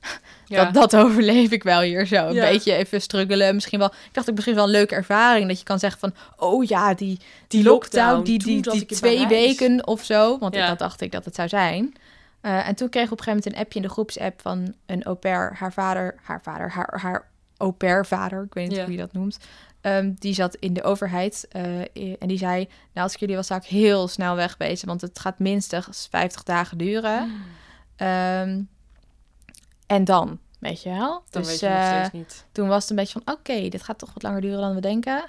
<laughs> Ja. dat, dat overleef ik wel hier zo. Een beetje even struggelen. Misschien wel, ik dacht ook misschien wel een leuke ervaring. Dat je kan zeggen van, oh ja, die, die Die lockdown, lockdown, die, die, ik twee weken of zo. Want dat dacht ik dat het zou zijn. Eh, en toen kreeg ik op een gegeven moment een appje in de groepsapp van een au pair. Haar vader, haar vader, haar, haar au pair vader, ik weet niet hoe je dat noemt. Ehm, die zat in de overheid eh, en die zei, nou als ik jullie was, zou ik heel snel wegwezen, want het gaat minstens 50 dagen duren. Mm. Ehm, en dan, weet je wel? Dan dus weet je nog eh, steeds niet. toen was het een beetje van, oké, dit gaat toch wat langer duren dan we denken.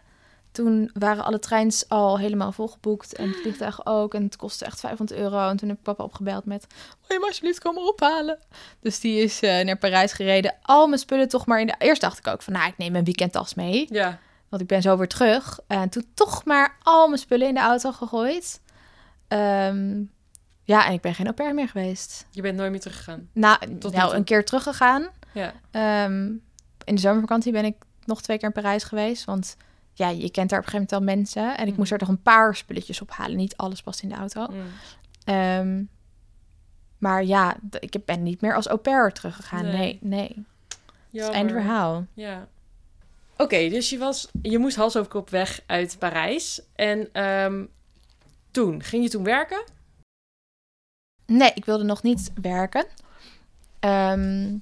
Toen waren alle treins al helemaal volgeboekt en de vliegtuigen ook. En het kostte echt 500 euro. En toen heb ik papa opgebeld met, wil je me alsjeblieft komen ophalen? Dus die is eh, naar Parijs gereden. Al mijn spullen toch maar in de... Eerst dacht ik ook van, nou, ik neem mijn weekendtas mee. Ja. Want ik ben zo weer terug. En toen toch maar al mijn spullen in de auto gegooid. Ehm, ja, en ik ben geen au pair meer geweest. Je bent nooit meer teruggegaan. Nou, Tot nou een keer teruggegaan. Ja. Ehm, in de zomervakantie ben ik nog twee keer in Parijs geweest. Want ja, je kent daar op een gegeven moment al mensen. En ik Mhm. moest er toch een paar spulletjes ophalen. Niet alles past in de auto. Mm. Ehm, maar ja, ik ben niet meer als au pair teruggegaan. Nee. Nee, nee. Is einde verhaal. Ja. Oké, dus je, was, je moest hals over kop weg uit Parijs. En ehm, toen, ging je toen werken? Nee, ik wilde nog niet werken. Ehm,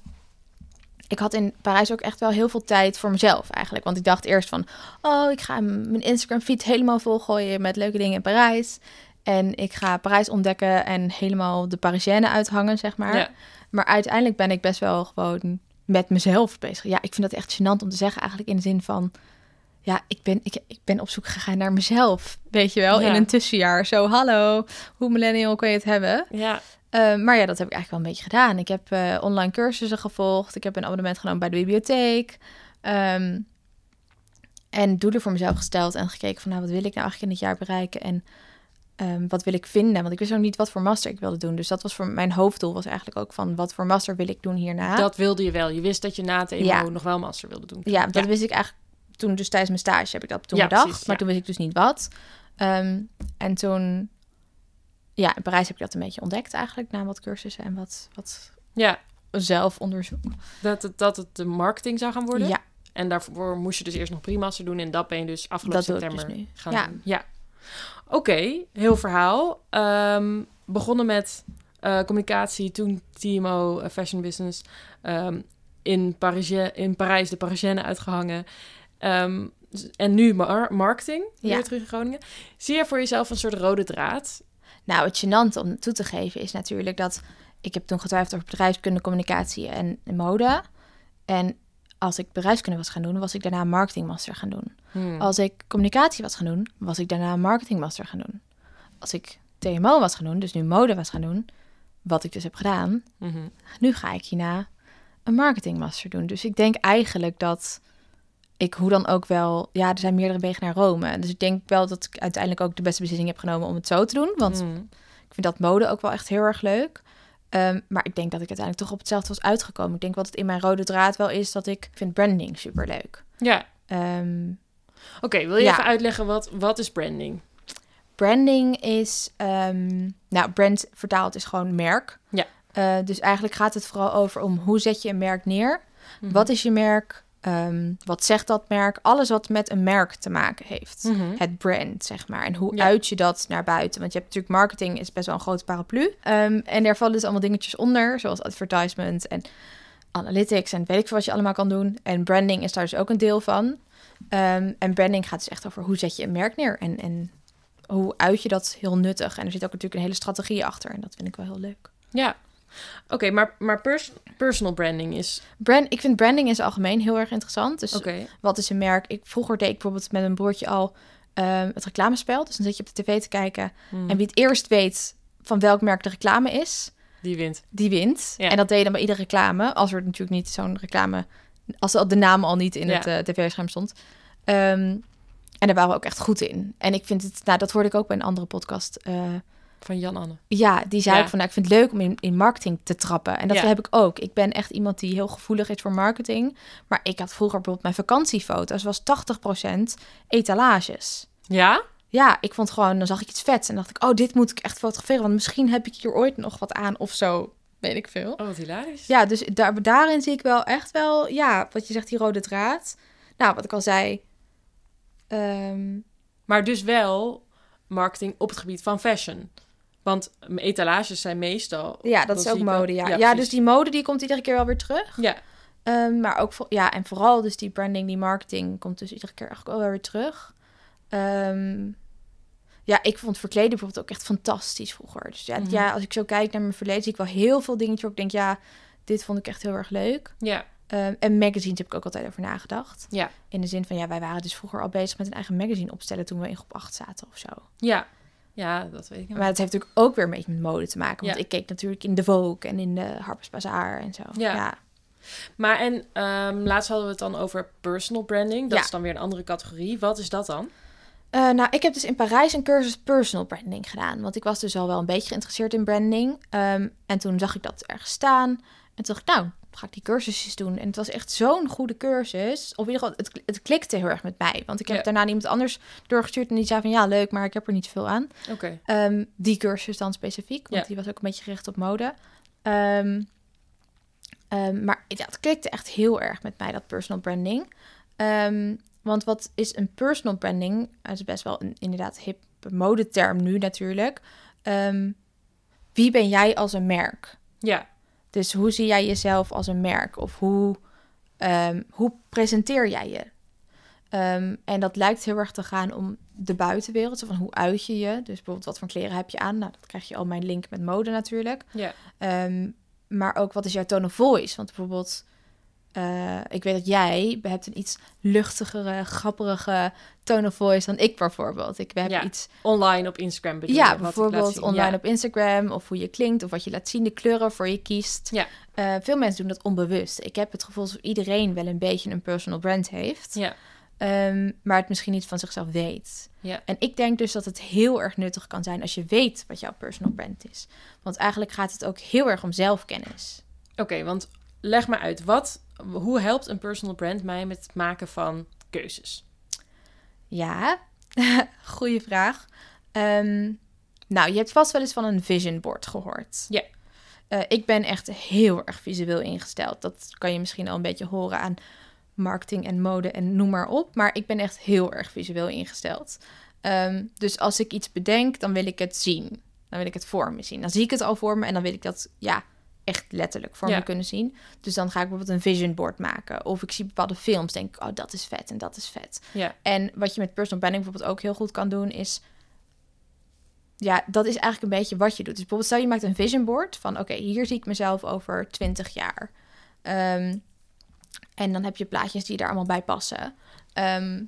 ik had in Parijs ook echt wel heel veel tijd voor mezelf eigenlijk. Want ik dacht eerst van, oh, ik ga mijn Instagram feed helemaal volgooien met leuke dingen in Parijs. En ik ga Parijs ontdekken en helemaal de Parisienne uithangen, zeg maar. Ja. Maar uiteindelijk ben ik best wel gewoon met mezelf bezig. Ja, ik vind dat echt gênant om te zeggen eigenlijk in de zin van... Ja, ik ben, ik, ik ben op zoek gegaan naar mezelf, weet je wel, Ja. in een tussenjaar. Zo, hallo, hoe millennial kun je het hebben? Ja. Uh, maar ja, dat heb ik eigenlijk wel een beetje gedaan. Ik heb uh, online cursussen gevolgd. Ik heb een abonnement genomen bij de bibliotheek. Um, en doelen voor mezelf gesteld en gekeken van... nou, wat wil ik nou eigenlijk in dit jaar bereiken? En um, wat wil ik vinden? Want ik wist ook niet wat voor master ik wilde doen. Dus dat was voor mijn hoofddoel was eigenlijk ook van... wat voor master wil ik doen hierna? Dat wilde je wel. Je wist dat je na het EMO ja. nog wel master wilde doen. Ja, dat ja. wist ik eigenlijk toen dus tijdens mijn stage heb ik dat toen ja, bedacht. Precies, maar toen wist ik dus niet wat. Um, en toen ja, in Parijs heb ik dat een beetje ontdekt eigenlijk, na wat cursussen en wat, wat ja. zelfonderzoek. Dat het, dat het de marketing zou gaan worden? Ja. En daarvoor moest je dus eerst nog primaster doen en dat ben je dus afgelopen dat september dus nu. gaan ja. doen. Ja. Oké, okay, heel verhaal. Um, begonnen met uh, communicatie, toen TMO, uh, fashion business. Um, in, Paris, in Parijs de Parisienne uitgehangen. Um, en nu mar marketing, weer Ja. terug in Groningen. Zie je voor jezelf een soort rode draad? Nou, het gênant om toe te geven is natuurlijk dat... Ik heb toen getwijfeld over bedrijfskunde, communicatie en mode. En als ik bedrijfskunde was gaan doen, was ik daarna een marketingmaster gaan doen. Hmm. Als ik communicatie was gaan doen, was ik daarna een marketingmaster gaan doen. Als ik TMO was gaan doen, dus nu mode was gaan doen, wat ik dus heb gedaan, Mm -hmm. nu ga ik hierna een marketingmaster doen. Dus ik denk eigenlijk dat ik hoe dan ook wel... Ja, er zijn meerdere wegen naar Rome. Dus ik denk wel dat ik uiteindelijk ook de beste beslissing heb genomen om het zo te doen. Want Hmm. ik vind dat mode ook wel echt heel erg leuk. Um, maar ik denk dat ik uiteindelijk toch op hetzelfde was uitgekomen. Ik denk wat het in mijn rode draad wel is, dat ik vind branding super leuk. Ja. Um, Oké, okay, wil je ja. even uitleggen wat, wat is branding? Branding is, um, nou, brand vertaald is gewoon merk. Ja. Uh, dus eigenlijk gaat het vooral over om hoe zet je een merk neer? Mhm. Wat is je merk? Um, wat zegt dat merk? Alles wat met een merk te maken heeft. Mm -hmm. Het brand, zeg maar. En hoe Ja. uit je dat naar buiten? Want je hebt natuurlijk marketing is best wel een grote paraplu. Um, en daar vallen dus allemaal dingetjes onder, zoals advertisement en analytics en weet ik veel wat je allemaal kan doen. En branding is daar dus ook een deel van. Um, en branding gaat dus echt over hoe zet je een merk neer en, en hoe uit je dat heel nuttig. En er zit ook natuurlijk een hele strategie achter en dat vind ik wel heel leuk. Ja. Oké, okay, maar, maar pers personal branding is... Brand, ik vind branding in het algemeen heel erg interessant. Dus okay. wat is een merk? Ik, vroeger deed ik bijvoorbeeld met een broertje al um, het reclamespel. Dus dan zit je op de tv te kijken. Hmm. En wie het eerst weet van welk merk de reclame is... Die wint. Die wint. Ja. En dat deed je dan bij iedere reclame. Als er natuurlijk niet zo'n reclame... Als de naam al niet in Ja. het uh, tv-scherm stond. Um, en daar waren we ook echt goed in. En ik vind het... Nou, dat hoorde ik ook bij een andere podcast... Uh, van Jan-Anne. Ja, die zei Ja. ook van, nou, ik vind het leuk om in, in marketing te trappen. En dat Ja. heb ik ook. Ik ben echt iemand die heel gevoelig is voor marketing. Maar ik had vroeger bijvoorbeeld mijn vakantiefoto's, was 80% etalages. Ja? Ja, ik vond gewoon, dan zag ik iets vets en dacht ik, oh, dit moet ik echt fotograferen. Want misschien heb ik hier ooit nog wat aan of zo, weet ik veel. Oh, wat hilarisch. Ja, dus daar, daarin zie ik wel echt wel, ja, wat je zegt, die rode draad. Nou, wat ik al zei. ehm, Maar dus wel marketing op het gebied van fashion. Want etalages zijn meestal... ja, dat is ook mode, ja. Ja, dus die mode die komt iedere keer wel weer terug. Ja, Ehm, maar ook voor, ja, en vooral dus die branding, die marketing komt dus iedere keer eigenlijk wel weer terug. Ehm, ja, ik vond verkleden bijvoorbeeld ook echt fantastisch vroeger. Dus ja, Mhm. ja, als ik zo kijk naar mijn verleden, zie ik wel heel veel dingetjes waar ik denk, ja, dit vond ik echt heel erg leuk. ja, Ehm, en magazines heb ik ook altijd over nagedacht. ja, In de zin van, ja, wij waren dus vroeger al bezig met een eigen magazine opstellen toen we in groep 8 zaten of zo. ja. Ja, dat weet ik. Maar dat heeft natuurlijk ook weer een beetje met mode te maken. Want Ja. ik keek natuurlijk in de Vogue en in de Harper's Bazaar en zo. Ja. ja. Maar en ehm, laatst hadden we het dan over personal branding. Dat Ja. is dan weer een andere categorie. Wat is dat dan? Eh, nou, ik heb dus in Parijs een cursus personal branding gedaan. Want ik was dus al wel een beetje geïnteresseerd in branding. Ehm, en toen zag ik dat ergens staan. En toen dacht ik, nou, ga ik die cursusjes doen. En het was echt zo'n goede cursus. Of in ieder geval, het, het klikte heel erg met mij. Want ik heb Ja. daarna iemand anders doorgestuurd. En die zei van, ja, leuk, maar ik heb er niet veel aan. Oké. Ehm, die cursus dan specifiek, want Ja. die was ook een beetje gericht op mode. Ehm, ehm, maar ja, het klikte echt heel erg met mij, dat personal branding. Want wat is een personal branding? Dat is best wel een inderdaad hip modeterm nu natuurlijk. Wie ben jij als een merk? Ja, Dus hoe zie jij jezelf als een merk? Of hoe, ehm, hoe presenteer jij je? Ehm, en dat lijkt heel erg te gaan om de buitenwereld. Zo van hoe uit je je? Dus bijvoorbeeld wat voor kleren heb je aan? Nou, dat krijg je al mijn link met mode natuurlijk. ja, Ehm, maar ook wat is jouw tone of voice? Want bijvoorbeeld, eh, ik weet dat jij hebt een iets luchtigere, grappige tone of voice dan ik bijvoorbeeld. Ik heb Ja, iets, online op Instagram bedoel ja, bijvoorbeeld online Ja. op Instagram of hoe je klinkt of wat je laat zien, de kleuren voor je kiest. Ja. Eh, veel mensen doen dat onbewust. Ik heb het gevoel dat iedereen wel een beetje een personal brand heeft, Ja, ehm, maar het misschien niet van zichzelf weet. ja, En ik denk dus dat het heel erg nuttig kan zijn als je weet wat jouw personal brand is. Want eigenlijk gaat het ook heel erg om zelfkennis. Oké, want leg maar uit. Wat, hoe helpt een personal brand mij met het maken van keuzes? Ja, <laughs> goede vraag. Ehm, nou, je hebt vast wel eens van een vision board gehoord. Ja. Eh, ik ben echt heel erg visueel ingesteld. Dat kan je misschien al een beetje horen aan marketing en mode en noem maar op. Maar ik ben echt heel erg visueel ingesteld. Ehm, dus als ik iets bedenk, dan wil ik het zien. Dan wil ik het voor me zien. Dan zie ik het al voor me en dan wil ik dat ja, echt letterlijk voor Ja. me kunnen zien. Dus dan ga ik bijvoorbeeld een vision board maken. Of ik zie bepaalde films, denk ik, oh, dat is vet en dat is vet. Ja, En wat je met personal branding bijvoorbeeld ook heel goed kan doen, is. Ja, dat is eigenlijk een beetje wat je doet. Dus bijvoorbeeld, stel je maakt een vision board van: oké, hier zie ik mezelf over 20 jaar. Ehm, en dan heb je plaatjes die daar allemaal bij passen. Ehm,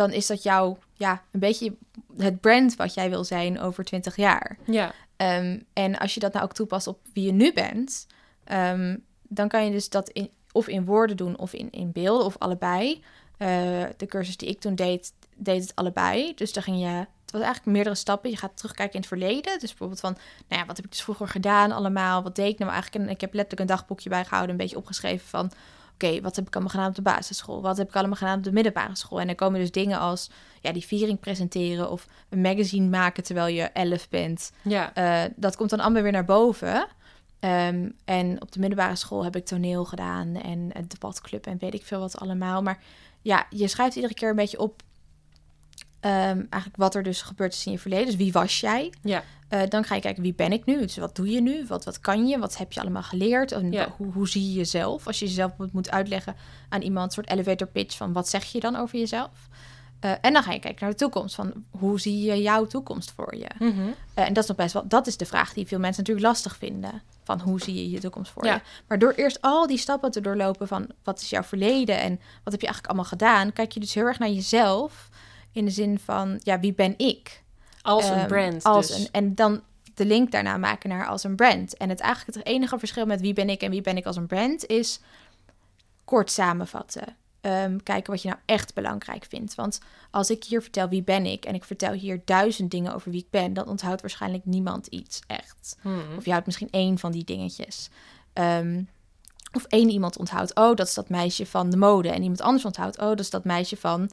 dan is dat jouw, ja, een beetje het brand wat jij wil zijn over 20 jaar. ja, Ehm, en als je dat nou ook toepast op wie je nu bent, ehm, dan kan je dus dat in, of in woorden doen of in, in beelden of allebei. Eh, de cursus die ik toen deed, deed het allebei. Dus dan ging je, het was eigenlijk meerdere stappen. Je gaat terugkijken in het verleden. Dus bijvoorbeeld van, nou ja, wat heb ik dus vroeger gedaan allemaal? Wat deed ik nou eigenlijk? En ik heb letterlijk een dagboekje bijgehouden, een beetje opgeschreven van, oké, wat heb ik allemaal gedaan op de basisschool? Wat heb ik allemaal gedaan op de middelbare school? En dan komen dus dingen als, ja, die viering presenteren of een magazine maken terwijl je elf bent. ja, Eh, dat komt dan allemaal weer naar boven. Ehm, en op de middelbare school heb ik toneel gedaan en een debatclub en weet ik veel wat allemaal. Maar ja, je schrijft iedere keer een beetje op ehm, eigenlijk wat er dus gebeurd is in je verleden. Dus wie was jij? ja, Eh, dan ga je kijken wie ben ik nu? Dus wat doe je nu? Wat, wat kan je? Wat heb je allemaal geleerd? En Ja. hoe, hoe zie je jezelf? Als je jezelf moet uitleggen aan iemand, een soort elevator pitch van wat zeg je dan over jezelf? Eh, en dan ga je kijken naar de toekomst. Van hoe zie je jouw toekomst voor je? mhm, Eh, en dat is nog best wel, dat is de vraag die veel mensen natuurlijk lastig vinden. Van hoe zie je je toekomst voor Ja. je? Maar door eerst al die stappen te doorlopen van wat is jouw verleden en wat heb je eigenlijk allemaal gedaan, kijk je dus heel erg naar jezelf in de zin van ja, wie ben ik? als een Ehm, brand Als dus. een, en dan de link daarna maken naar als een brand. En het eigenlijk het enige verschil met wie ben ik en wie ben ik als een brand is kort samenvatten. Ehm, kijken wat je nou echt belangrijk vindt. Want als ik hier vertel wie ben ik en ik vertel hier duizend dingen over wie ik ben, dan onthoudt waarschijnlijk niemand iets echt. Hmm, Of je houdt misschien één van die dingetjes. Ehm, of één iemand onthoudt, oh, dat is dat meisje van de mode. En iemand anders onthoudt, oh, dat is dat meisje van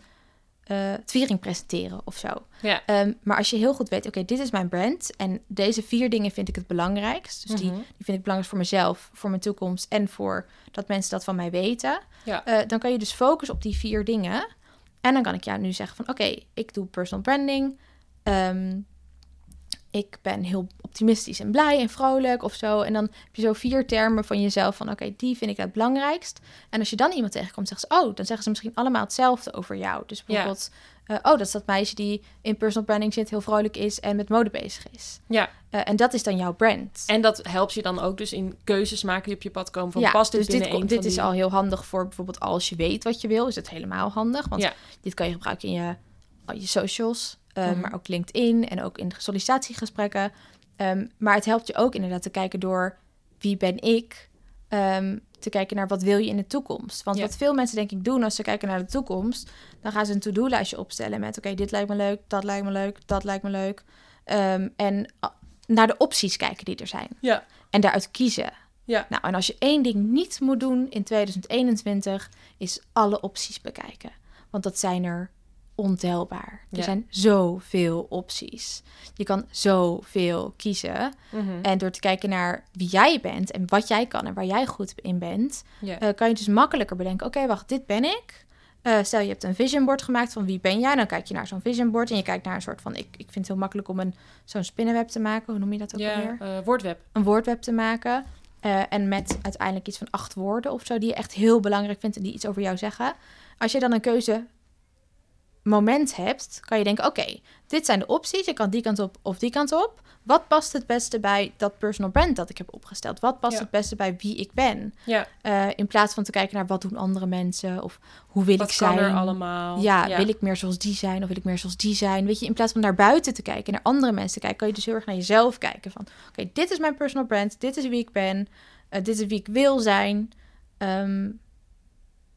het viering presenteren of zo. Ja, Ehm, maar als je heel goed weet, oké, dit is mijn brand en deze vier dingen vind ik het belangrijkst. Dus die, Mhm. die vind ik belangrijk voor mezelf, voor mijn toekomst en voor dat mensen dat van mij weten. Ja. Eh, dan kan je dus focussen op die vier dingen. En dan kan ik jou nu zeggen van, oké, ik doe personal branding. Ehm, ik ben heel optimistisch en blij en vrolijk of zo. En dan heb je zo vier termen van jezelf van, oké, die vind ik het belangrijkst. En als je dan iemand tegenkomt, zeggen ze, oh, dan zeggen ze misschien allemaal hetzelfde over jou. Dus bijvoorbeeld, eh, oh, dat is dat meisje die in personal branding zit, heel vrolijk is en met mode bezig is. ja. Eh, en dat is dan jouw brand. En dat helpt je dan ook dus in keuzes maken die op je pad komen. Van past dit dus dit, binnen een dit is die... al heel handig voor bijvoorbeeld als je weet wat je wil, is het helemaal handig. Want Ja. dit kan je gebruiken in je, je socials, eh, Mhm. maar ook LinkedIn en ook in sollicitatiegesprekken. Ehm, maar het helpt je ook inderdaad te kijken door wie ben ik, Ehm, te kijken naar wat wil je in de toekomst. Want Ja. wat veel mensen denk ik doen als ze kijken naar de toekomst, dan gaan ze een to-do-lijstje opstellen met oké, dit lijkt me leuk, dat lijkt me leuk, dat lijkt me leuk. Ehm, en naar de opties kijken die er zijn. Ja. En daaruit kiezen. Ja. Nou, en als je één ding niet moet doen in 2021, is alle opties bekijken. Want dat zijn er ontelbaar. Er Ja. zijn zoveel opties. Je kan zoveel kiezen. Mhm. En door te kijken naar wie jij bent en wat jij kan en waar jij goed in bent, eh, kan je dus makkelijker bedenken: oké, wacht, dit ben ik. Eh, stel je hebt een vision board gemaakt van wie ben jij, dan kijk je naar zo'n vision board en je kijkt naar een soort van, ik, ik vind het heel makkelijk om een zo'n spinnenweb te maken, hoe noem je dat ook Ja, alweer? eh, woordweb. Een woordweb te maken. en met uiteindelijk iets van acht woorden of zo, die je echt heel belangrijk vindt en die iets over jou zeggen. Als je dan een keuze moment hebt, kan je denken: oké, dit zijn de opties. Je kan die kant op of die kant op. Wat past het beste bij dat personal brand dat ik heb opgesteld? Wat past Ja. het beste bij wie ik ben? Ja, Eh, in plaats van te kijken naar wat doen andere mensen of hoe wil wat ik kan zijn. er allemaal? Ja, wil ik meer zoals die zijn of wil ik meer zoals die zijn? Weet je, in plaats van naar buiten te kijken, naar andere mensen te kijken, kan je dus heel erg naar jezelf kijken. Van, oké, dit is mijn personal brand, dit is wie ik ben, eh, dit is wie ik wil zijn. Ehm,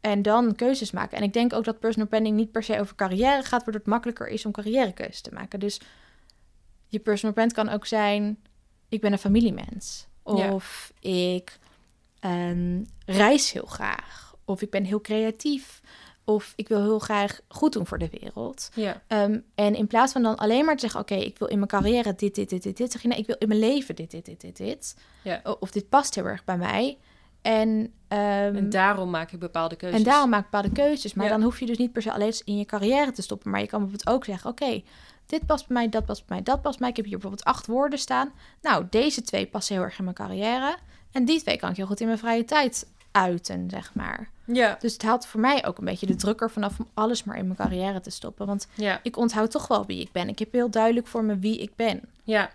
en dan keuzes maken. En ik denk ook dat personal branding niet per se over carrière gaat, waardoor het makkelijker is om carrièrekeuzes te maken. Dus je personal brand kan ook zijn, ik ben een familiemens. Ja. Of ik ehm, reis heel graag. Of ik ben heel creatief. Of ik wil heel graag goed doen voor de wereld. Ja, Ehm, en in plaats van dan alleen maar te zeggen: Oké, ik wil in mijn carrière dit, dit, dit, dit, dit. Zeg je: ik wil in mijn leven dit, dit, dit, dit, dit. Ja. Of dit past heel erg bij mij. En, ehm, en daarom maak ik bepaalde keuzes. en daarom maak ik bepaalde keuzes. Maar Ja. dan hoef je dus niet per se alleen in je carrière te stoppen. Maar je kan bijvoorbeeld ook zeggen: Oké, dit past bij mij, dat past bij mij, dat past bij mij. Ik heb hier bijvoorbeeld acht woorden staan. Nou, deze twee passen heel erg in mijn carrière. En die twee kan ik heel goed in mijn vrije tijd uiten, zeg maar. Ja, Dus het haalt voor mij ook een beetje de druk er vanaf om alles maar in mijn carrière te stoppen. Want ja, ik onthoud toch wel wie ik ben. Ik heb heel duidelijk voor me wie ik ben. ja.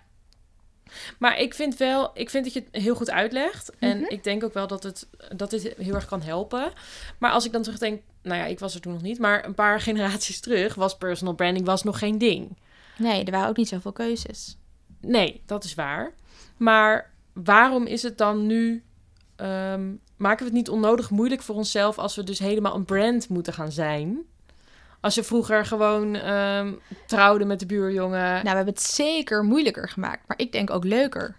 Maar ik vind wel, ik vind dat je het heel goed uitlegt. En Mhm. ik denk ook wel dat het dat dit heel erg kan helpen. Maar als ik dan terugdenk, nou ja, ik was er toen nog niet, maar een paar <laughs> generaties terug was personal branding was nog geen ding. Nee, er waren ook niet zoveel keuzes. Nee, dat is waar. Maar waarom is het dan nu? ehm, maken we het niet onnodig moeilijk voor onszelf als we dus helemaal een brand moeten gaan zijn? Als je vroeger gewoon ehm, trouwde met de buurjongen. Nou, we hebben het zeker moeilijker gemaakt. Maar ik denk ook leuker.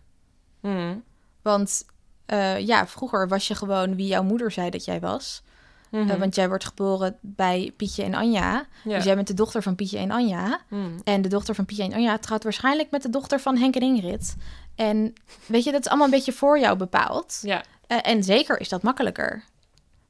Hmm. Want eh, ja, vroeger was je gewoon wie jouw moeder zei dat jij was. Mhm. Eh, want jij wordt geboren bij Pietje en Anja. ja. Dus jij bent de dochter van Pietje en Anja. Hmm. En de dochter van Pietje en Anja trouwt waarschijnlijk met de dochter van Henk en Ingrid. En weet je, dat is allemaal een beetje voor jou bepaald. ja. Eh, en zeker is dat makkelijker,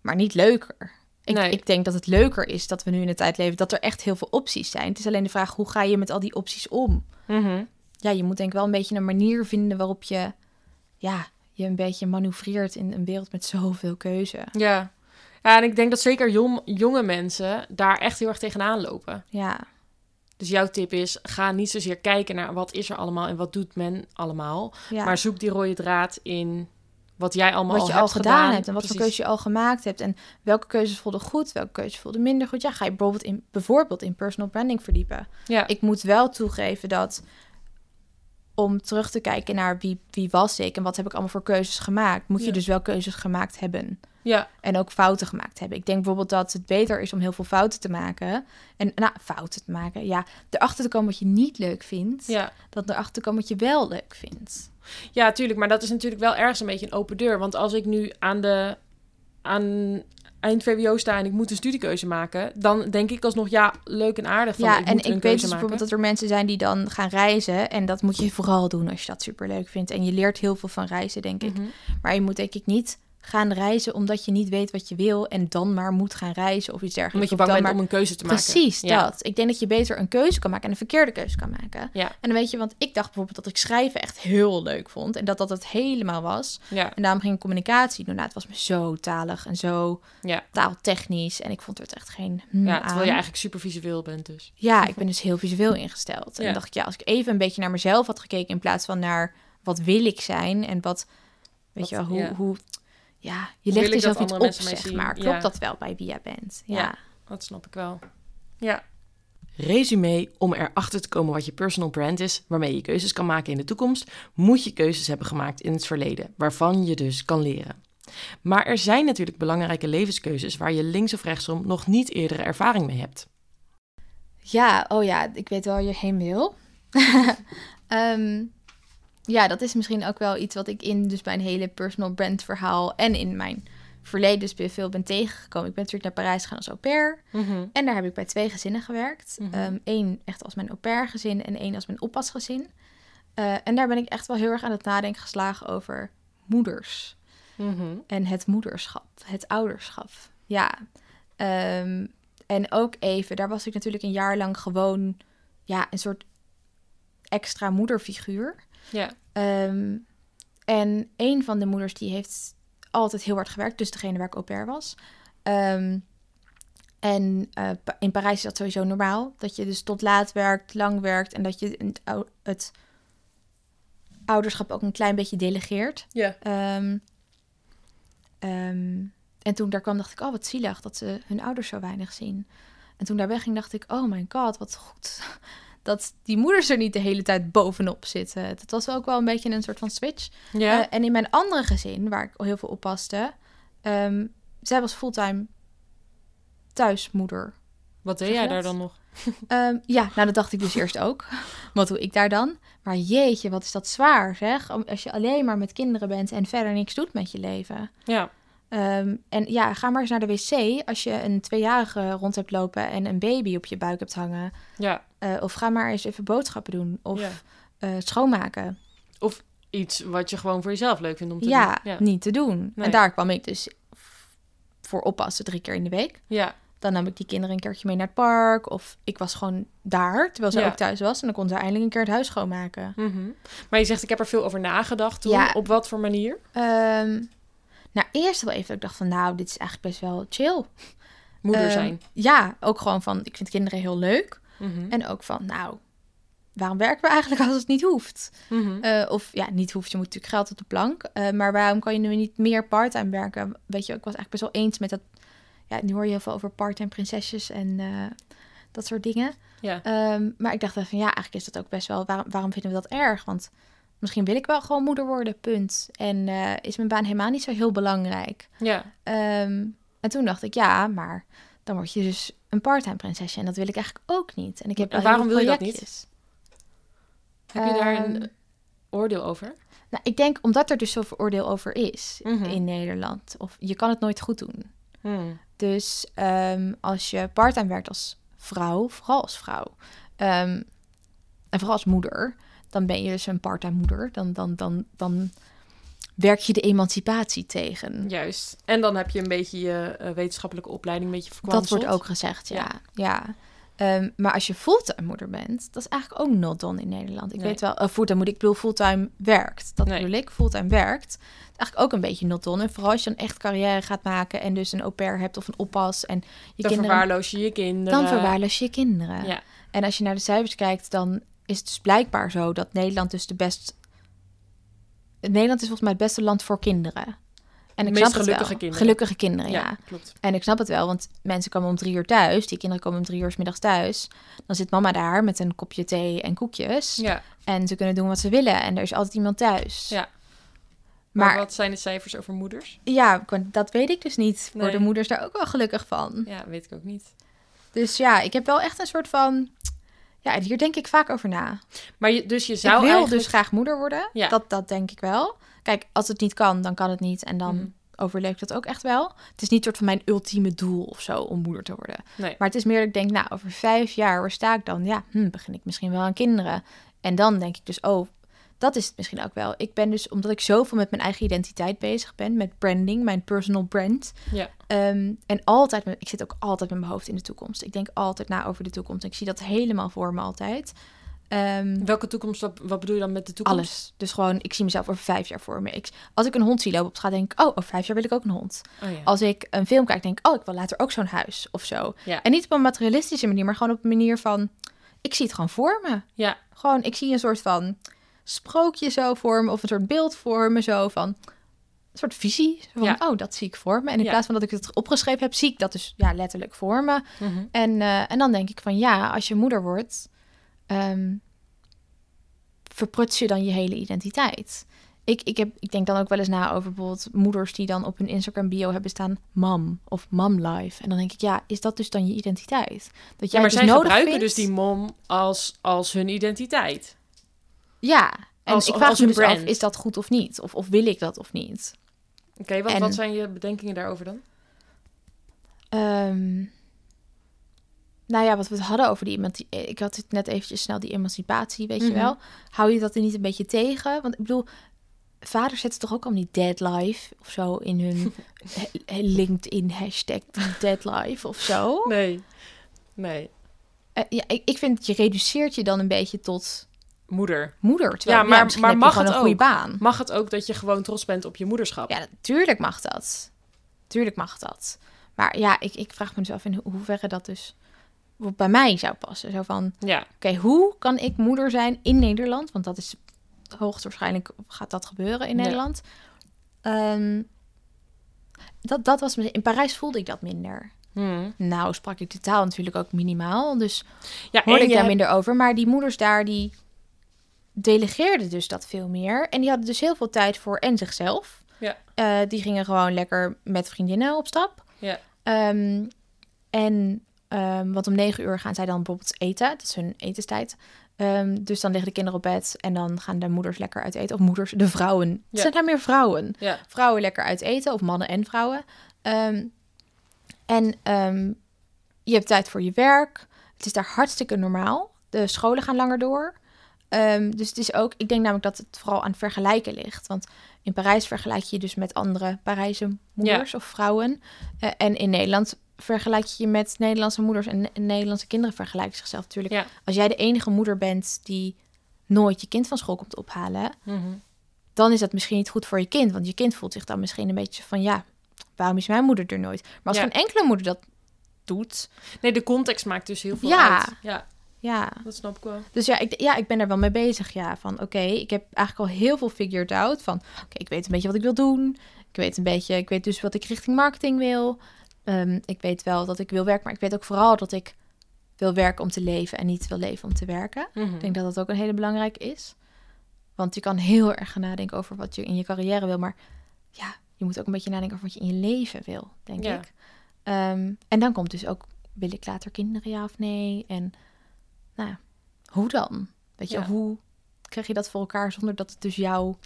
maar niet leuker. Ik, Nee. ik denk dat het leuker is dat we nu in de tijd leven dat er echt heel veel opties zijn. Het is alleen de vraag hoe ga je met al die opties om? Mhm. Ja, je moet denk ik wel een beetje een manier vinden waarop je ja, je een beetje manoeuvreert in een wereld met zoveel keuze. ja. Ja, en ik denk dat zeker jong, jonge mensen daar echt heel erg tegenaan lopen. Ja, Dus jouw tip is, ga niet zozeer kijken naar wat is er allemaal en wat doet men allemaal. ja. Maar zoek die rode draad in wat jij allemaal wat je al, al hebt gedaan, hebt en wat voor keuzes je al gemaakt hebt en welke keuzes voelden goed, welke keuzes voelden minder goed. Ja, ga je bijvoorbeeld in, bijvoorbeeld in personal branding verdiepen. Ja, ik moet wel toegeven dat om terug te kijken naar wie, wie was ik en wat heb ik allemaal voor keuzes gemaakt, moet je Ja. dus wel keuzes gemaakt hebben ja, en ook fouten gemaakt hebben. Ik denk bijvoorbeeld dat het beter is om heel veel fouten te maken en nou fouten te maken, ja, erachter te komen wat je niet leuk vindt, ja. dan erachter te komen wat je wel leuk vindt. ja, tuurlijk. Maar dat is natuurlijk wel ergens een beetje een open deur. Want als ik nu aan de aan eind VWO sta en ik moet een studiekeuze maken, dan denk ik alsnog ja, leuk en aardig. Van, ja, ik en moet ik weet dus maken. bijvoorbeeld dat er mensen zijn die dan gaan reizen en dat moet je vooral doen als je dat superleuk vindt en je leert heel veel van reizen, denk ik. Mhm. Maar je moet denk ik niet gaan reizen omdat je niet weet wat je wil en dan maar moet gaan reizen of iets Omdat dergelijks. je Of bang bent maar... om een keuze te maken. Precies, Ja. dat. Ik denk dat je beter een keuze kan maken en een verkeerde keuze kan maken. Ja. En dan weet je, want ik dacht bijvoorbeeld dat ik schrijven echt heel leuk vond en dat dat het helemaal was. Ja, En daarom ging ik communicatie doen. Nou, het was me zo talig en zo ja. taaltechnisch en ik vond het echt geen hmm ja, aan. terwijl je eigenlijk super visueel bent dus. Ja, ik ben dus heel visueel ingesteld. En dan dacht ik, ja, als ik even een beetje naar mezelf had gekeken in plaats van naar wat wil ik zijn en wat, weet je wel, hoe, ja. hoe, ja, je legt jezelf iets op, zeg maar. Klopt Ja. dat wel bij wie jij bent? Ja. Ja. Dat snap ik wel. Ja. Resume, om erachter te komen wat je personal brand is, waarmee je keuzes kan maken in de toekomst, moet je keuzes hebben gemaakt in het verleden, waarvan je dus kan leren. Maar er zijn natuurlijk belangrijke levenskeuzes waar je links of rechtsom nog niet eerdere ervaring mee hebt. Ja, oh ja, ik weet wel waar je heen wil. <laughs> Ehm, ja, dat is misschien ook wel iets wat ik in dus mijn hele personal brand verhaal en in mijn verleden dus veel ben tegengekomen. Ik ben natuurlijk naar Parijs gegaan als au pair. En daar heb ik bij twee gezinnen gewerkt. Mhm. Eén echt als mijn au pair gezin en één als mijn oppasgezin. Eh, en daar ben ik echt wel heel erg aan het nadenken geslagen over moeders. Mhm. En het moederschap, het ouderschap. Ja. Ehm, en ook even, daar was ik natuurlijk een jaar lang gewoon ja, een soort extra moederfiguur. Ja. Ehm, en een van de moeders die heeft altijd heel hard gewerkt, dus degene waar ik au pair was. Ehm, en eh, in Parijs is dat sowieso normaal, dat je dus tot laat werkt, lang werkt en dat je het, ou- het ouderschap ook een klein beetje delegeert. Ja. Ehm, en toen daar kwam, dacht ik, oh wat zielig dat ze hun ouders zo weinig zien. En toen daar wegging, dacht ik, oh mijn god, wat goed dat die moeders er niet de hele tijd bovenop zitten. Dat was ook wel een beetje een soort van switch. Ja. Eh, en in mijn andere gezin, waar ik heel veel op paste, ehm, zij was fulltime thuismoeder. Wat deed jij daar dan nog? <laughs> Ehm, ja, nou dat dacht ik dus eerst ook. <laughs> Wat doe ik daar dan? Maar jeetje, wat is dat zwaar zeg. Als je alleen maar met kinderen bent en verder niks doet met je leven. Ja. Ehm, en ja, ga maar eens naar de wc als je een tweejarige rond hebt lopen en een baby op je buik hebt hangen. Ja. Eh, of ga maar eens even boodschappen doen. Of Ja. eh, schoonmaken. Iets wat je gewoon voor jezelf leuk vindt om te Ja, doen. Ja. niet te doen. Nee. En daar kwam ik dus voor oppassen drie keer in de week. Ja. Dan nam ik die kinderen een keertje mee naar het park. Of ik was gewoon daar, terwijl ze Ja. ook thuis was. En dan kon ze eindelijk een keer het huis schoonmaken. Mhm. Maar je zegt, ik heb er veel over nagedacht toen. Ja. Op wat voor manier? Ehm, nou, eerst wel even dat ik dacht van... Nou, dit is eigenlijk best wel chill. Moeder Ehm, zijn. Ja, ook gewoon van... Ik vind kinderen heel leuk. Mhm. En ook van, nou... Waarom werken we eigenlijk <laughs> als het niet hoeft? Mhm. Eh, of ja, niet hoeft, je moet natuurlijk geld op de plank. Eh, maar waarom kan je nu niet meer parttime werken? Weet je, ik was eigenlijk best wel eens met dat. Ja, nu hoor je heel veel over parttime prinsesjes en eh, dat soort dingen. Ja. Ehm, maar ik dacht van ja, eigenlijk is dat ook best wel. Waarom, waarom vinden we dat erg? Want misschien wil ik wel gewoon moeder worden, punt. En eh, is mijn baan helemaal niet zo heel belangrijk. Ja. Ehm, en toen dacht ik ja, maar dan word je dus een parttime prinsesje. En dat wil ik eigenlijk ook niet. En ik heb En waarom wil je dat niet? Heb je daar een Ehm, oordeel over? Nou, ik denk omdat er dus zoveel oordeel over is Mhm. in Nederland. Of je kan het nooit goed doen. Hmm. Dus ehm, als je parttime werkt als vrouw, vooral als vrouw, en vooral als moeder, dan ben je dus een parttime moeder. Dan, dan, dan, dan werk je de emancipatie tegen. Juist. En dan heb je een beetje je eh, wetenschappelijke opleiding een beetje Dat verkwanseld. wordt ook gezegd, ja. Ja. ja. Ehm, maar als je fulltime moeder bent, dat is eigenlijk ook not done in Nederland. Ik Nee. weet wel, uh, fulltime moet ik bedoel fulltime werkt. Dat Nee. bedoel ik, fulltime werkt. Dat is eigenlijk ook een beetje not done. En vooral als je dan echt carrière gaat maken en dus een au pair hebt of een oppas en je Dan kinderen, verwaarloos je je kinderen. dan verwaarloos je je kinderen. Ja. En als je naar de cijfers kijkt, dan is het dus blijkbaar zo dat Nederland dus de best... Nederland is volgens mij het beste land voor kinderen. En ik meest snap het gelukkige wel. kinderen. Gelukkige kinderen, Ja, ja. klopt. En ik snap het wel, want mensen komen om drie uur thuis. Die kinderen komen om drie uur 's middags thuis. Dan zit mama daar met een kopje thee en koekjes. Ja. En ze kunnen doen wat ze willen. En er is altijd iemand thuis. Ja. Maar, Maar wat zijn de cijfers over moeders? ja, dat weet ik dus niet. Nee. Worden moeders daar ook wel gelukkig van? Ja, weet ik ook niet. Dus ja, ik heb wel echt een soort van... Ja, hier denk ik vaak over na. Maar je, dus je zou ik wil eigenlijk... dus graag moeder worden. Ja. Dat, dat denk ik wel. Kijk, als het niet kan, dan kan het niet. En dan Mhm. overleef ik dat ook echt wel. Het is niet soort van mijn ultieme doel of zo om moeder te worden. Nee. Maar het is meer dat ik denk, nou, over vijf jaar, waar sta ik dan? Ja, hm, begin ik misschien wel aan kinderen. En dan denk ik dus, oh, dat is het misschien ook wel. Ik ben dus, omdat ik zoveel met mijn eigen identiteit bezig ben, met branding, mijn personal brand. Ja. Ehm, en altijd, met, ik zit ook altijd met mijn hoofd in de toekomst. Ik denk altijd na over de toekomst. Ik zie dat helemaal voor me altijd. Ehm, Welke toekomst, wat, wat bedoel je dan met de toekomst? alles. Dus gewoon, ik zie mezelf over vijf jaar voor me. Ik, als ik een hond zie lopen op straat, denk ik, oh, over vijf jaar wil ik ook een hond. Oh, ja. Als ik een film kijk, denk ik, oh, ik wil later ook zo'n huis of zo. Ja. En niet op een materialistische manier, maar gewoon op een manier van, ik zie het gewoon voor me. ja. Gewoon, ik zie een soort van sprookje zo voor me, of een soort beeld voor me, zo van, een soort visie. Van, Ja. oh, dat zie ik voor me. En in Ja. plaats van dat ik het opgeschreven heb, zie ik dat dus ja, letterlijk voor me. Mhm. En, eh, en dan denk ik van ja, als je moeder wordt, ehm verpruts je dan je hele identiteit. Ik, ik, heb, ik denk dan ook wel eens na over bijvoorbeeld moeders die dan op hun Instagram bio hebben staan mam of mom life. En dan denk ik, ja, is dat dus dan je identiteit? Dat Ja, jij maar het zij dus nodig gebruiken vindt? dus die mom als, als hun identiteit. Ja, en Als- ik vraag als me hun dus af, is dat goed of niet? Of, of wil ik dat of niet? Oké, wat, En- wat zijn je bedenkingen daarover dan? Ehm, nou ja, wat we het hadden over die emanci- Ik had het net eventjes snel die emancipatie, weet Mhm. je wel. Hou je dat er niet een beetje tegen? Want ik bedoel, vaders zetten toch ook al niet dead life of zo in hun <laughs> LinkedIn hashtag dead life of zo. Nee. Nee. Eh, ja, ik, ik vind je reduceert je dan een beetje tot Moeder. moeder. Terwijl, Ja, maar- maar mag het een goede ook? baan. Mag het ook dat je gewoon trots bent op je moederschap? Ja, natuurlijk mag dat. Tuurlijk mag dat. Maar ja, ik, ik vraag me dus af in ho- hoeverre dat dus bij mij zou passen. Zo van, Ja. oké, hoe kan ik moeder zijn in Nederland? Want dat is hoogstwaarschijnlijk gaat dat gebeuren in Ja. Nederland. Ehm, dat, dat was me- in Parijs voelde ik dat minder. Hmm. Nou, sprak ik de taal natuurlijk ook minimaal, dus Ja, hoorde ik daar hebt- minder over. Maar die moeders daar, die delegeerden dus dat veel meer. En die hadden dus heel veel tijd voor en zichzelf. Ja. Eh, die gingen gewoon lekker met vriendinnen op stap. Ja. Ehm, en, ehm, want om negen uur gaan zij dan bijvoorbeeld eten. Dat is hun etenstijd. Ehm, dus dan liggen de kinderen op bed en dan gaan de moeders lekker uit eten. Of moeders, de vrouwen. Het zijn daar meer vrouwen. Ja. Vrouwen lekker uit eten, of mannen en vrouwen. En je hebt tijd voor je werk. Het is daar hartstikke normaal. De scholen gaan langer door. Ehm, dus het is ook, ik denk namelijk dat het vooral aan vergelijken ligt. Want in Parijs vergelijk je je dus met andere Parijse moeders of vrouwen. Eh, en in Nederland vergelijk je je met Nederlandse moeders en, en Nederlandse kinderen vergelijken zichzelf natuurlijk. Ja. Als jij de enige moeder bent die nooit je kind van school komt ophalen, Mhm. dan is dat misschien niet goed voor je kind. Want je kind voelt zich dan misschien een beetje van ja, waarom is mijn moeder er nooit? Maar als Ja. geen enkele moeder dat doet, Nee, de context maakt dus heel veel Ja. uit. Ja, ja. dat snap ik wel. Dus ja ik, ja, ik ben er wel mee bezig. Ja, van oké, ik heb eigenlijk al heel veel figured out. Van oké, ik weet een beetje wat ik wil doen. Ik weet een beetje, ik weet dus wat ik richting marketing wil. Ehm, ik weet wel dat ik wil werken, maar ik weet ook vooral dat ik wil werken om te leven en niet wil leven om te werken. Mhm. Ik denk dat dat ook een hele belangrijke is. Want je kan heel erg gaan nadenken over wat je in je carrière wil. Maar ja, je moet ook een beetje nadenken over wat je in je leven wil, denk Ja. ik. Ehm, en dan komt dus ook, wil ik later kinderen, ja of nee? En nou, hoe dan? Weet je, Ja. hoe krijg je dat voor elkaar zonder dat het dus jouw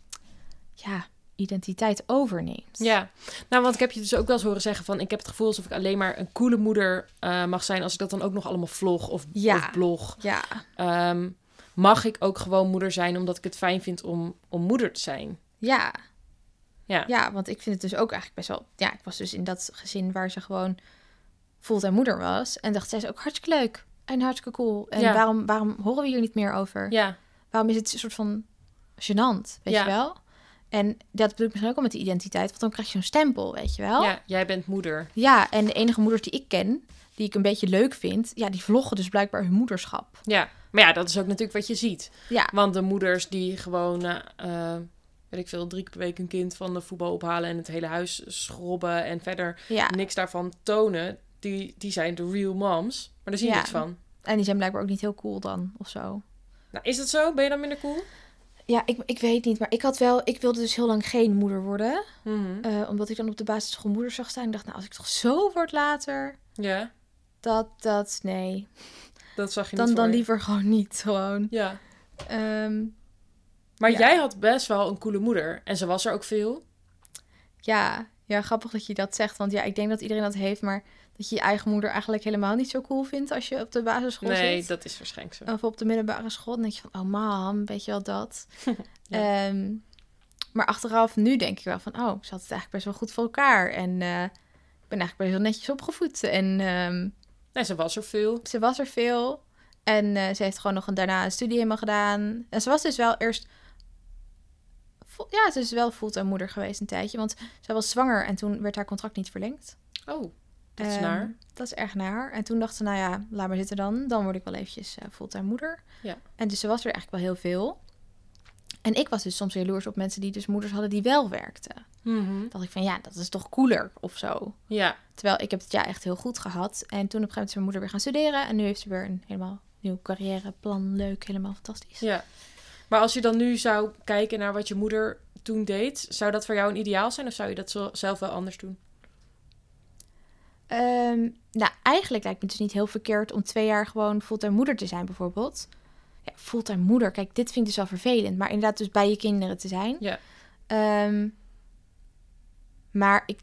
ja, identiteit overneemt? Ja, nou, want ik heb je dus ook wel eens horen zeggen van... ik heb het gevoel alsof ik alleen maar een coole moeder eh, mag zijn... als ik dat dan ook nog allemaal vlog of, Ja. of blog. Ja, Ehm, mag ik ook gewoon moeder zijn omdat ik het fijn vind om, om moeder te zijn? ja. Ja. Ja, want ik vind het dus ook eigenlijk best wel... Ja, ik was dus in dat gezin waar ze gewoon fulltime moeder was. En dacht, zij is ook hartstikke leuk en hartstikke cool. En Ja. waarom, waarom horen we hier niet meer over? Ja, Waarom is het een soort van gênant, weet Ja. je wel? En dat bedoel ik misschien ook al met de identiteit. Want dan krijg je zo'n stempel, weet je wel? ja, jij bent moeder. Ja, en de enige moeders die ik ken, die ik een beetje leuk vind... Ja, die vloggen dus blijkbaar hun moederschap. Ja, maar ja, dat is ook natuurlijk wat je ziet. Ja, Want de moeders die gewoon, eh, weet ik veel, drie keer per week een kind van de voetbal ophalen... en het hele huis schrobben en verder ja. niks daarvan tonen... Die, die zijn de real moms, maar daar zie je Ja. niks van. En die zijn blijkbaar ook niet heel cool dan, of zo. Nou, is dat zo? Ben je dan minder cool? Ja, ik, ik weet niet, maar ik had wel... Ik wilde dus heel lang geen moeder worden. Mhm. Eh, omdat ik dan op de basisschool moeder zag staan. Ik dacht, nou, als ik toch zo word later, Ja, dat, dat, nee. dat zag je Dan, niet dan je. liever gewoon niet, gewoon. Ja, Ehm, maar Ja. jij had best wel een coole moeder. En ze was er ook veel. ja, ja, grappig dat je dat zegt. Want ja, ik denk dat iedereen dat heeft, maar dat je je eigen moeder eigenlijk helemaal niet zo cool vindt als je op de basisschool Nee, zit. dat is waarschijnlijk zo. Of op de middelbare school. Dan denk je van, oh mam, weet je wel dat. <laughs> Ja. Ehm, maar achteraf, nu denk ik wel van, oh, ze had het eigenlijk best wel goed voor elkaar. En eh, ik ben eigenlijk best wel netjes opgevoed. En ehm, Nee, ze was er veel. ze was er veel. En eh, ze heeft gewoon nog een, daarna een studie helemaal gedaan. En ze was dus wel eerst... Ja, ze is wel fulltime moeder geweest een tijdje. Want ze was zwanger en toen werd haar contract niet verlengd. Oh, dat is Ehm, naar. Dat is erg naar. En toen dacht ze, nou ja, laat maar zitten dan. Dan word ik wel eventjes eh, fulltime moeder. Ja. En dus ze was er eigenlijk wel heel veel. En ik was dus soms jaloers op mensen die dus moeders hadden die wel werkten. Mhm. dacht ik van, ja, dat is toch cooler of zo. Ja, Terwijl ik heb het jaar echt heel goed gehad. En toen op een gegeven moment is mijn moeder weer gaan studeren. En nu heeft ze weer een helemaal nieuw carrièreplan. Leuk, helemaal fantastisch. ja. Maar als je dan nu zou kijken naar wat je moeder toen deed, zou dat voor jou een ideaal zijn of zou je dat zelf wel anders doen? Ehm, nou, eigenlijk lijkt me het dus niet heel verkeerd om twee jaar gewoon fulltime moeder te zijn, bijvoorbeeld. Ja, fulltime moeder, kijk, dit vind ik dus wel vervelend. Maar inderdaad, dus bij je kinderen te zijn. Ja. Ehm, maar ik,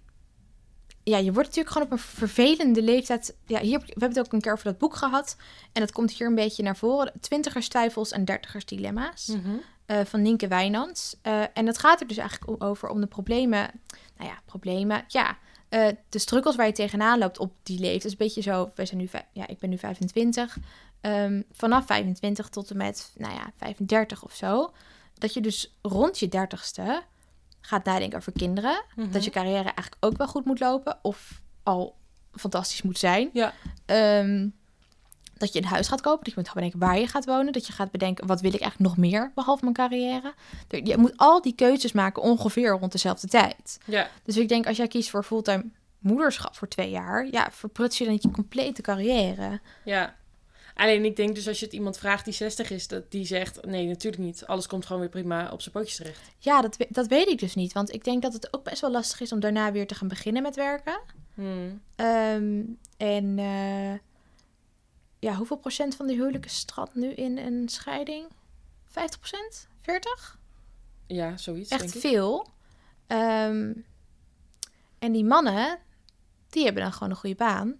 ja, je wordt natuurlijk gewoon op een vervelende leeftijd. Ja, hier, we hebben het ook een keer over dat boek gehad. En dat komt hier een beetje naar voren. Twintigers twijfels en dertigers dilemma's. Mhm. eh, van Nienke Wijnands. Eh, en dat gaat er dus eigenlijk over om de problemen... Nou ja, problemen, ja. Eh, de struggles waar je tegenaan loopt op die leeftijd. is een beetje zo... We zijn nu, ja, ik ben nu 25. Ehm, vanaf 25 tot en met, nou ja, 35 of zo. Dat je dus rond je dertigste gaat nadenken over kinderen. Mhm. Dat je carrière eigenlijk ook wel goed moet lopen. Of al fantastisch moet zijn. Ja. Ehm, dat je een huis gaat kopen. Dat je moet gaan bedenken waar je gaat wonen. Dat je gaat bedenken, wat wil ik eigenlijk nog meer behalve mijn carrière. Je moet al die keuzes maken ongeveer rond dezelfde tijd. Ja, Dus ik denk, als jij kiest voor fulltime moederschap voor twee jaar... ja, verpruts je dan je complete carrière. ja. Alleen ik denk dus als je het iemand vraagt die 60 is, dat die zegt: nee, natuurlijk niet. Alles komt gewoon weer prima op zijn pootjes terecht. Ja, dat, dat weet ik dus niet. Want ik denk dat het ook best wel lastig is om daarna weer te gaan beginnen met werken. Hmm. Ehm, en eh, ja, hoeveel procent van de huwelijken strandt nu in een scheiding? 50 procent? 40? Ja, zoiets. Echt denk ik. veel. Ehm, en die mannen, die hebben dan gewoon een goede baan.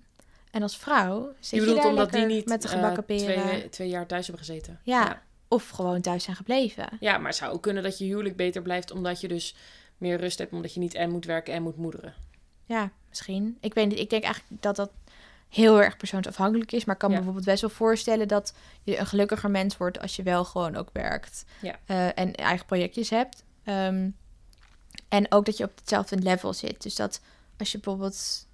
En als vrouw zit Je bedoelt omdat die niet met de eh, gebakken peren. twee, twee jaar thuis hebben gezeten. Ja. ja. Of gewoon thuis zijn gebleven. Ja, maar het zou ook kunnen dat je huwelijk beter blijft omdat je dus meer rust hebt, omdat je niet en moet werken en moet moederen. Ja, misschien. Ik weet niet. Ik denk eigenlijk dat dat heel erg persoonsafhankelijk is. Maar ik kan me Ja. bijvoorbeeld best wel voorstellen dat je een gelukkiger mens wordt als je wel gewoon ook werkt. Ja. Eh, en eigen projectjes hebt. Ehm, en ook dat je op hetzelfde level zit. Dus dat als je bijvoorbeeld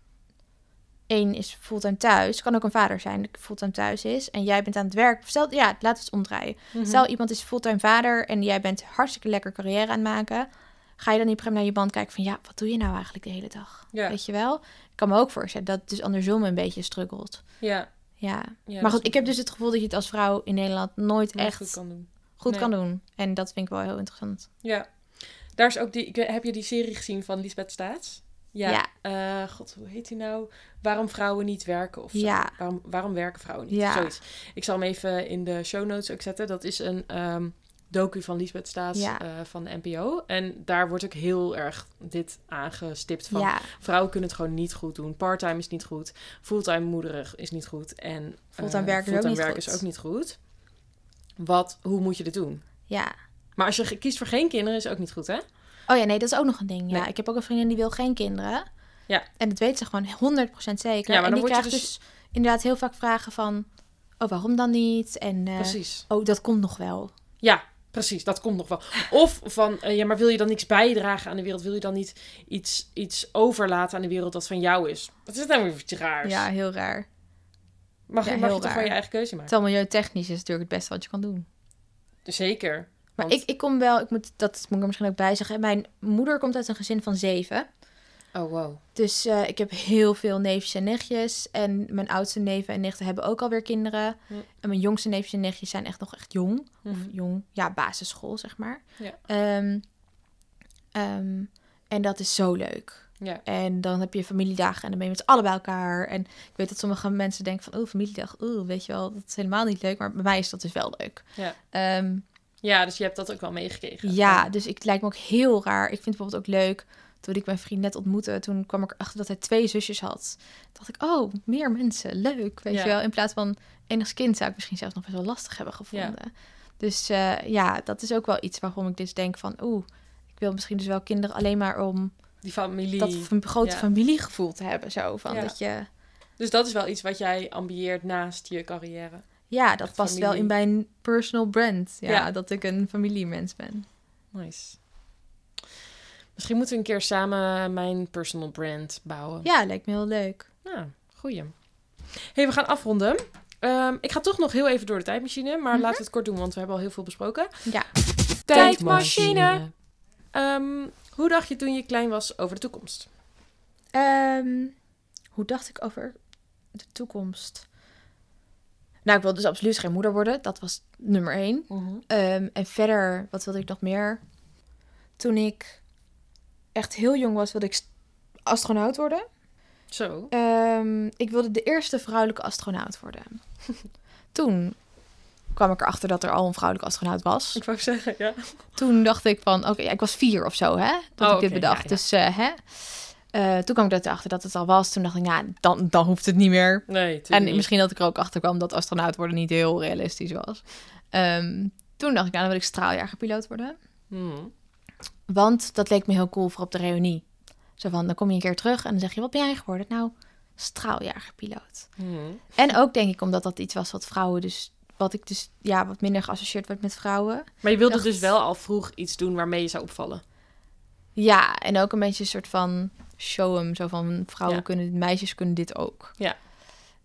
één is fulltime thuis, kan ook een vader zijn die fulltime thuis is. En jij bent aan het werk. Stel, ja, laten we het omdraaien. Mhm. Stel, iemand is fulltime vader en jij bent hartstikke lekker carrière aan het maken. Ga je dan niet prima naar je band kijken van, ja, wat doe je nou eigenlijk de hele dag? Ja, Weet je wel? Ik kan me ook voorstellen dat het dus andersom een beetje struggelt. ja. Ja. ja maar goed, ik heb dus het gevoel dat je het als vrouw in Nederland nooit echt goed kan doen. kan Nee. doen. En dat vind ik wel heel interessant. Ja. Daar is ook die. Heb je die serie gezien van Lisbeth Staats? Ja. Ja. Eh, God, hoe heet die nou? Waarom vrouwen niet werken of zo. Ja. Waarom, waarom werken vrouwen niet? Ja. Zoiets. Ik zal hem even in de show notes ook zetten. Dat is een ehm, docu van Lisbeth Staats Ja. eh, van de NPO. En daar wordt ook heel erg dit aangestipt van... ja, Vrouwen kunnen het gewoon niet goed doen. Parttime is niet goed. Fulltime moederig is niet goed. En Fulltime eh, werken is ook fulltime niet werken goed. is ook niet goed. Wat, hoe moet je dit doen? ja. Maar als je kiest voor geen kinderen is ook niet goed, hè? Oh ja, nee, dat is ook nog een ding. Ja, Nee. ik heb ook een vriendin die wil geen kinderen. Ja. En dat weet ze gewoon 100% zeker. Ja, maar en die krijgt dus- dus... inderdaad heel vaak vragen van... Oh, waarom dan niet? En eh, Precies. oh, dat komt nog wel. Ja, precies. Dat komt nog wel. Of van, eh, ja, maar wil je dan niks bijdragen aan de wereld? Wil je dan niet iets, iets overlaten aan de wereld dat van jou is? Wat is het nou weer iets raars? Ja, heel raar. mag ja, je, mag je toch gewoon je eigen keuze maken? Terwijl milieutechnisch is natuurlijk het beste wat je kan doen. Zeker. Maar Want- ik, ik kom wel, ik moet, dat moet ik er misschien ook bij zeggen. Mijn moeder komt uit een gezin van zeven. Oh, wow. Dus eh, ik heb heel veel neefjes en nichtjes. En mijn oudste neven en nichten hebben ook alweer kinderen. En mijn jongste neefjes en nichtjes zijn echt nog echt jong. Of Mhm. jong, ja, basisschool zeg maar. Ja. Ehm, ehm, en dat is zo leuk. Ja. En dan heb je familiedagen en dan ben je met z'n allen bij elkaar. En ik weet dat sommige mensen denken van, oh, familiedag, oh, weet je wel, dat is helemaal niet leuk. Maar bij mij is dat dus wel leuk. Ja. Ehm, ja, dus je hebt dat ook wel meegekregen. ja, dus ik het lijkt me ook heel raar. Ik vind het bijvoorbeeld ook leuk. Toen ik mijn vriend net ontmoette, toen kwam ik erachter dat hij twee zusjes had. Toen dacht ik, oh, meer mensen, leuk, weet Ja. je wel. In plaats van enig kind zou ik misschien zelfs nog best wel lastig hebben gevonden. Dus eh, ja, dat is ook wel iets waarom ik dus denk van, oeh, ik wil misschien dus wel kinderen alleen maar om Die familie. dat f- grote ja. familiegevoel te hebben. Zo van dat je, Dus dat is wel iets wat jij ambieert naast je carrière. ja, dat Echt past wel in mijn personal brand. Ja, Ja. dat ik een familiemens ben. Nice. Misschien moeten we een keer samen mijn personal brand bouwen. Ja, lijkt me heel leuk. Ja, goeie. hey, we gaan afronden. Ehm, ik ga toch nog heel even door de tijdmachine, maar Mhm. laten we het kort doen, want we hebben al heel veel besproken. Ja. Tijdmachine. Ehm, hoe dacht je toen je klein was over de toekomst? Ehm, hoe dacht ik over de toekomst? Nou, ik wilde dus absoluut geen moeder worden. Dat was nummer één. Ehm, en verder, wat wilde ik nog meer? Toen ik echt heel jong was, wilde ik st- astronaut worden. Zo. Ehm, ik wilde de eerste vrouwelijke astronaut worden. <laughs> Toen kwam ik erachter dat er al een vrouwelijke astronaut was. Ik wou zeggen, ja. Toen dacht ik van, oké, ja, ik was vier of zo, hè? Dat Oh, ik dit bedacht. ja, ja. Dus, eh, hè? Eh, toen kwam ik erachter dat het al was. Toen dacht ik, nou, dan, dan hoeft het niet meer. Nee, En misschien dat ik er ook achter kwam dat astronaut worden niet heel realistisch was. Ehm, Toen dacht ik, nou, dan wil ik straaljagerpiloot worden. Mhm. Want dat leek me heel cool voor op de reunie. Zo van, dan kom je een keer terug en dan zeg je, wat ben jij geworden? Nou, straaljagerpiloot. Mhm. En ook denk ik omdat dat iets was wat vrouwen dus... Wat ik dus, ja, wat minder geassocieerd werd met vrouwen. Maar je wilde Dacht- dus wel al vroeg iets doen waarmee je zou opvallen. Ja, en ook een beetje een soort van show. Zo van, vrouwen Ja. kunnen, meisjes kunnen dit ook. Ja.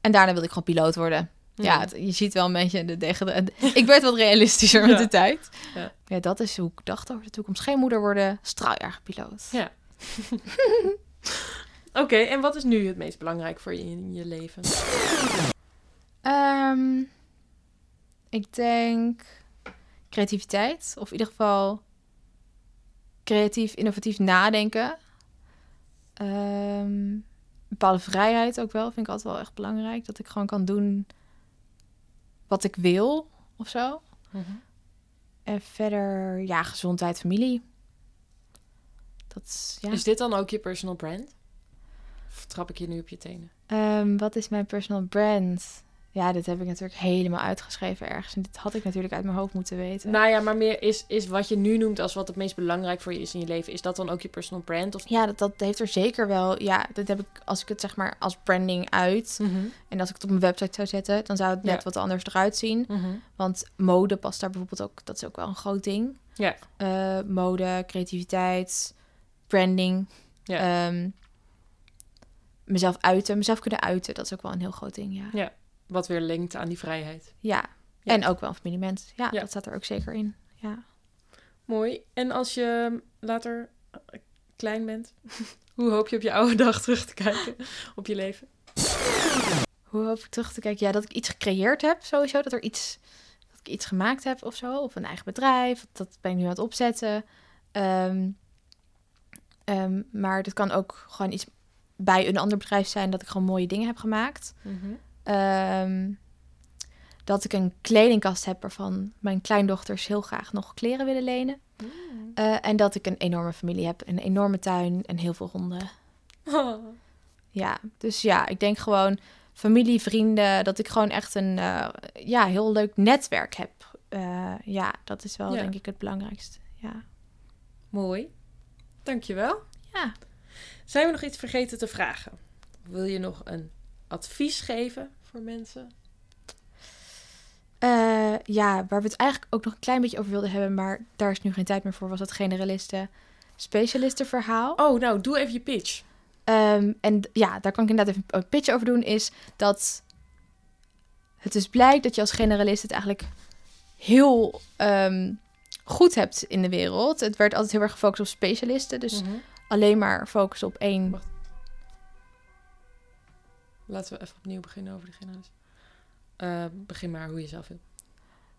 En daarna wilde ik gewoon piloot worden. Ja, het- je ziet wel een beetje de tegen de. Ik werd wat realistischer met de tijd. Ja. Ja. dat is hoe ik dacht over de toekomst. Geen moeder worden, straaljagerpiloot. Ja. <laughs> Oké, en wat is nu het meest belangrijk voor je in je leven? Ehm, ik denk creativiteit. Of in ieder geval creatief, innovatief nadenken. Ehm, bepaalde vrijheid ook wel. Vind ik altijd wel echt belangrijk. Dat ik gewoon kan doen wat ik wil of zo. En verder, ja, gezondheid, familie. Dat is, ja. Is dit dan ook je personal brand? Of trap ik je nu op je tenen? Ehm, wat is mijn personal brand? Ja, dit heb ik natuurlijk helemaal uitgeschreven ergens. En dit had ik natuurlijk uit mijn hoofd moeten weten. Nou ja, maar meer is, is wat je nu noemt als wat het meest belangrijk voor je is in je leven. Is dat dan ook je personal brand? Of... Ja, dat, dat heeft er zeker wel. Ja, dat heb ik als ik het zeg maar als branding uit. En als ik het op mijn website zou zetten, dan zou het net Ja. wat anders eruit zien. Want mode past daar bijvoorbeeld ook. Dat is ook wel een groot ding. Ja. Eh, mode, creativiteit, branding. Ja. Ehm, mezelf uiten, mezelf kunnen uiten. Dat is ook wel een heel groot ding, ja. Wat weer linkt aan die vrijheid. Ja. Ja. En ook wel een familiemens. Ja, Ja. dat staat er ook zeker in. Ja. Mooi. En als je later eh, klein bent, <laughs> hoe hoop je op je oude dag terug te kijken op je leven? Hoe hoop ik terug te kijken? Ja, dat ik iets gecreëerd heb, sowieso. Dat er iets, dat ik iets gemaakt heb of zo. Of een eigen bedrijf. Dat ben ik nu aan het opzetten. Ehm, ehm, maar dat kan ook gewoon iets bij een ander bedrijf zijn. Dat ik gewoon mooie dingen heb gemaakt. Ehm, dat ik een kledingkast heb waarvan mijn kleindochters heel graag nog kleren willen lenen. Eh, en dat ik een enorme familie heb. Een enorme tuin en heel veel honden. Oh. <laughs> Ja, dus ja, ik denk gewoon familie, vrienden, dat ik gewoon echt een eh, ja, heel leuk netwerk heb. Eh, ja, dat is wel Ja. denk ik het belangrijkste. Ja. Mooi. Dankjewel. Ja. Zijn we nog iets vergeten te vragen? Wil je nog een advies geven voor mensen? Eh, ja, waar we het eigenlijk ook nog een klein beetje over wilden hebben, maar daar is nu geen tijd meer voor, was het generalisten specialisten verhaal. Oh, nou, doe even je pitch. Ehm, en ja, daar kan ik inderdaad even een pitch over doen, is dat het dus blijkt dat je als generalist het eigenlijk heel ehm, goed hebt in de wereld. Het werd altijd heel erg gefocust op specialisten, dus Mhm. alleen maar focus op één. Wacht. Laten we even opnieuw beginnen over de generatie. Eh, begin maar hoe je zelf wil.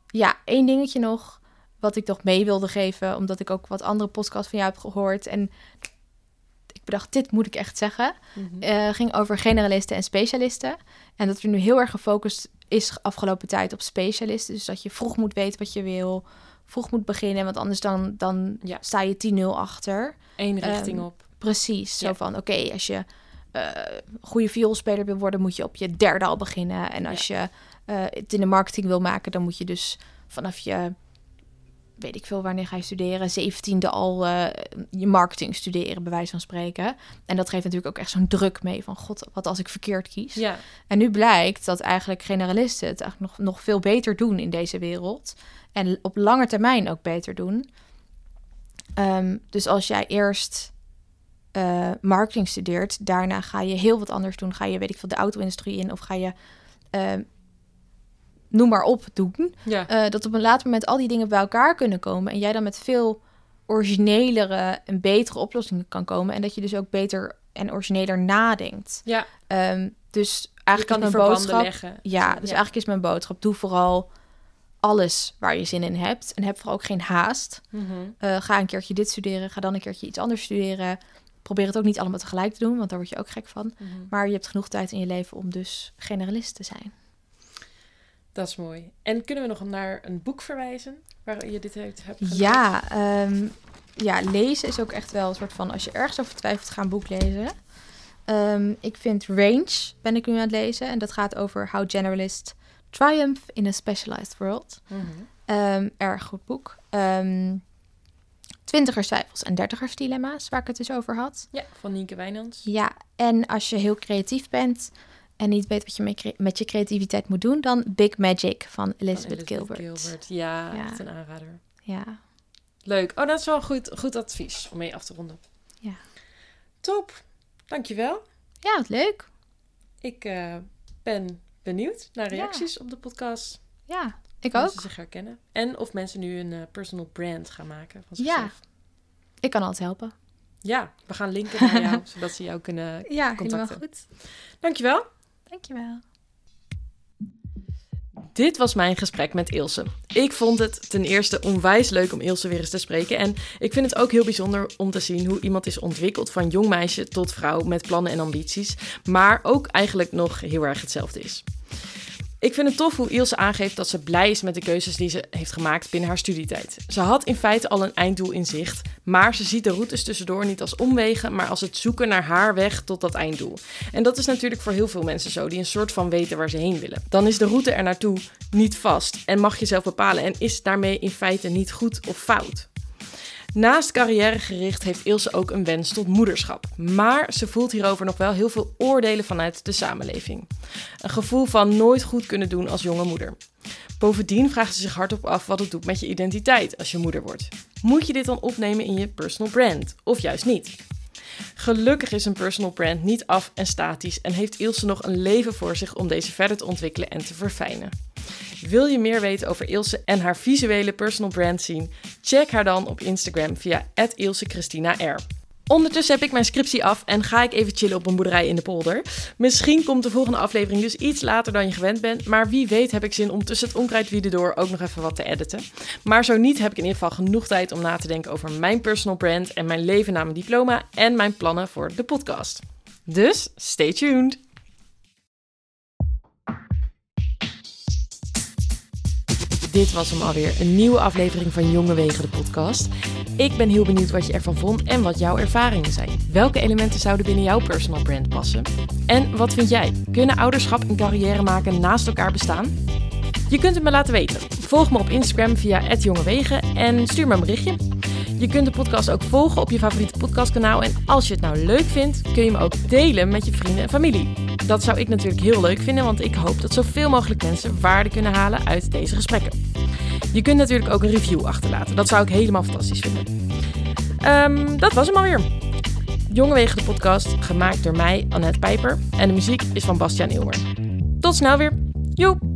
Ja, één dingetje nog wat ik nog mee wilde geven, omdat ik ook wat andere podcasts van jou heb gehoord en ik bedacht, dit moet ik echt zeggen. Mhm. eh, ging over generalisten en specialisten. En dat er nu heel erg gefocust is afgelopen tijd op specialisten. Dus dat je vroeg moet weten wat je wil, vroeg moet beginnen, want anders dan, dan Ja. sta je 10-0 achter. Eén richting Ehm, op. Precies, zo Ja. van oké, als je eh goede vioolspeler wil worden, moet je op je derde al beginnen. En als je eh, het in de marketing wil maken, dan moet je dus vanaf je, weet ik veel, wanneer ga je studeren, zeventiende al eh, je marketing studeren, bij wijze van spreken. En dat geeft natuurlijk ook echt zo'n druk mee van, god, wat als ik verkeerd kies. Ja. En nu blijkt dat eigenlijk generalisten het eigenlijk nog, nog veel beter doen in deze wereld. En op lange termijn ook beter doen. Ehm, dus als jij eerst eh, marketing studeert, daarna ga je heel wat anders doen. Ga je, weet ik veel, de auto-industrie in of ga je, ehm, noem maar op, doen. Ja. Eh, dat op een later moment al die dingen bij elkaar kunnen komen. En jij dan met veel originelere en betere oplossingen kan komen. En dat je dus ook beter en origineler nadenkt. ja. Ehm, dus eigenlijk is mijn boodschap. leggen. Ja, dus eigenlijk is mijn boodschap: doe vooral alles waar je zin in hebt. En heb vooral ook geen haast. Mhm. Eh, ga een keertje dit studeren, ga dan een keertje iets anders studeren. Probeer het ook niet allemaal tegelijk te doen, want daar word je ook gek van. Mhm. Maar je hebt genoeg tijd in je leven om dus generalist te zijn. Dat is mooi. En kunnen we nog naar een boek verwijzen waar je dit hebt gedaan? Ja, ehm, ja, lezen is ook echt wel een soort van... als je ergens over twijfelt, ga een boek lezen. Ehm, ik vind Range, ben ik nu aan het lezen. En dat gaat over how generalists triumph in a specialized world. Mhm. Ehm, erg goed boek. Ehm Twintigers twijfels en dertigers dilemma's, waar ik het dus over had. Ja, van Nienke Wijnands. Ja, en als je heel creatief bent en niet weet wat je met je creativiteit moet doen, dan Big Magic van Elizabeth, Gilbert. Gilbert. Ja, ja, echt een aanrader. Ja. Leuk. Oh, dat is wel goed, goed advies om mee af te ronden. Ja. Top. Dankjewel. Ja, wat leuk. Ik uh, ben benieuwd naar reacties op de podcast. Ja, ik ook. Ze zich herkennen. En of mensen nu een uh, personal brand gaan maken van zichzelf. Ja, ik kan altijd helpen. Ja, we gaan linken naar jou, <laughs> zodat ze jou kunnen ja, contacten. Ja, helemaal goed. Dankjewel. Dankjewel. Dit was mijn gesprek met Ilse. Ik vond het ten eerste onwijs leuk om Ilse weer eens te spreken. En ik vind het ook heel bijzonder om te zien hoe iemand is ontwikkeld van jong meisje tot vrouw met plannen en ambities. Maar ook eigenlijk nog heel erg hetzelfde is. Ik vind het tof hoe Ilse aangeeft dat ze blij is met de keuzes die ze heeft gemaakt binnen haar studietijd. Ze had in feite al een einddoel in zicht, maar ze ziet de routes tussendoor niet als omwegen, maar als het zoeken naar haar weg tot dat einddoel. En dat is natuurlijk voor heel veel mensen zo, die een soort van weten waar ze heen willen. Dan is de route er naartoe niet vast en mag je zelf bepalen en is daarmee in feite niet goed of fout. Naast carrièregericht heeft Ilse ook een wens tot moederschap. Maar ze voelt hierover nog wel heel veel oordelen vanuit de samenleving. Een gevoel van nooit goed kunnen doen als jonge moeder. Bovendien vraagt ze zich hardop af wat het doet met je identiteit als je moeder wordt. Moet je dit dan opnemen in je personal brand? Of juist niet? Gelukkig is een personal brand niet af en statisch en heeft Ilse nog een leven voor zich om deze verder te ontwikkelen en te verfijnen. Wil je meer weten over Ilse en haar visuele personal brand zien? Check haar dan op Instagram via @ilse_christina_r. Ondertussen heb ik mijn scriptie af en ga ik even chillen op een boerderij in de polder. Misschien komt de volgende aflevering dus iets later dan je gewend bent, maar wie weet heb ik zin om tussen het onkruidwieden door ook nog even wat te editen. Maar zo niet heb ik in ieder geval genoeg tijd om na te denken over mijn personal brand en mijn leven na mijn diploma en mijn plannen voor de podcast. Dus stay tuned! Dit was hem alweer, een nieuwe aflevering van Jonge Wegen, de podcast. Ik ben heel benieuwd wat je ervan vond en wat jouw ervaringen zijn. Welke elementen zouden binnen jouw personal brand passen? En wat vind jij? Kunnen ouderschap en carrière maken naast elkaar bestaan? Je kunt het me laten weten. Volg me op Instagram via @jongewegen en stuur me een berichtje. Je kunt de podcast ook volgen op je favoriete podcastkanaal. En als je het nou leuk vindt, kun je me ook delen met je vrienden en familie. Dat zou ik natuurlijk heel leuk vinden, want ik hoop dat zoveel mogelijk mensen waarde kunnen halen uit deze gesprekken. Je kunt natuurlijk ook een review achterlaten. Dat zou ik helemaal fantastisch vinden. Um, dat was hem alweer. Jongewegen de podcast, gemaakt door mij, Annette Pijper. En de muziek is van Bastiaan Ilmer. Tot snel weer. Joep!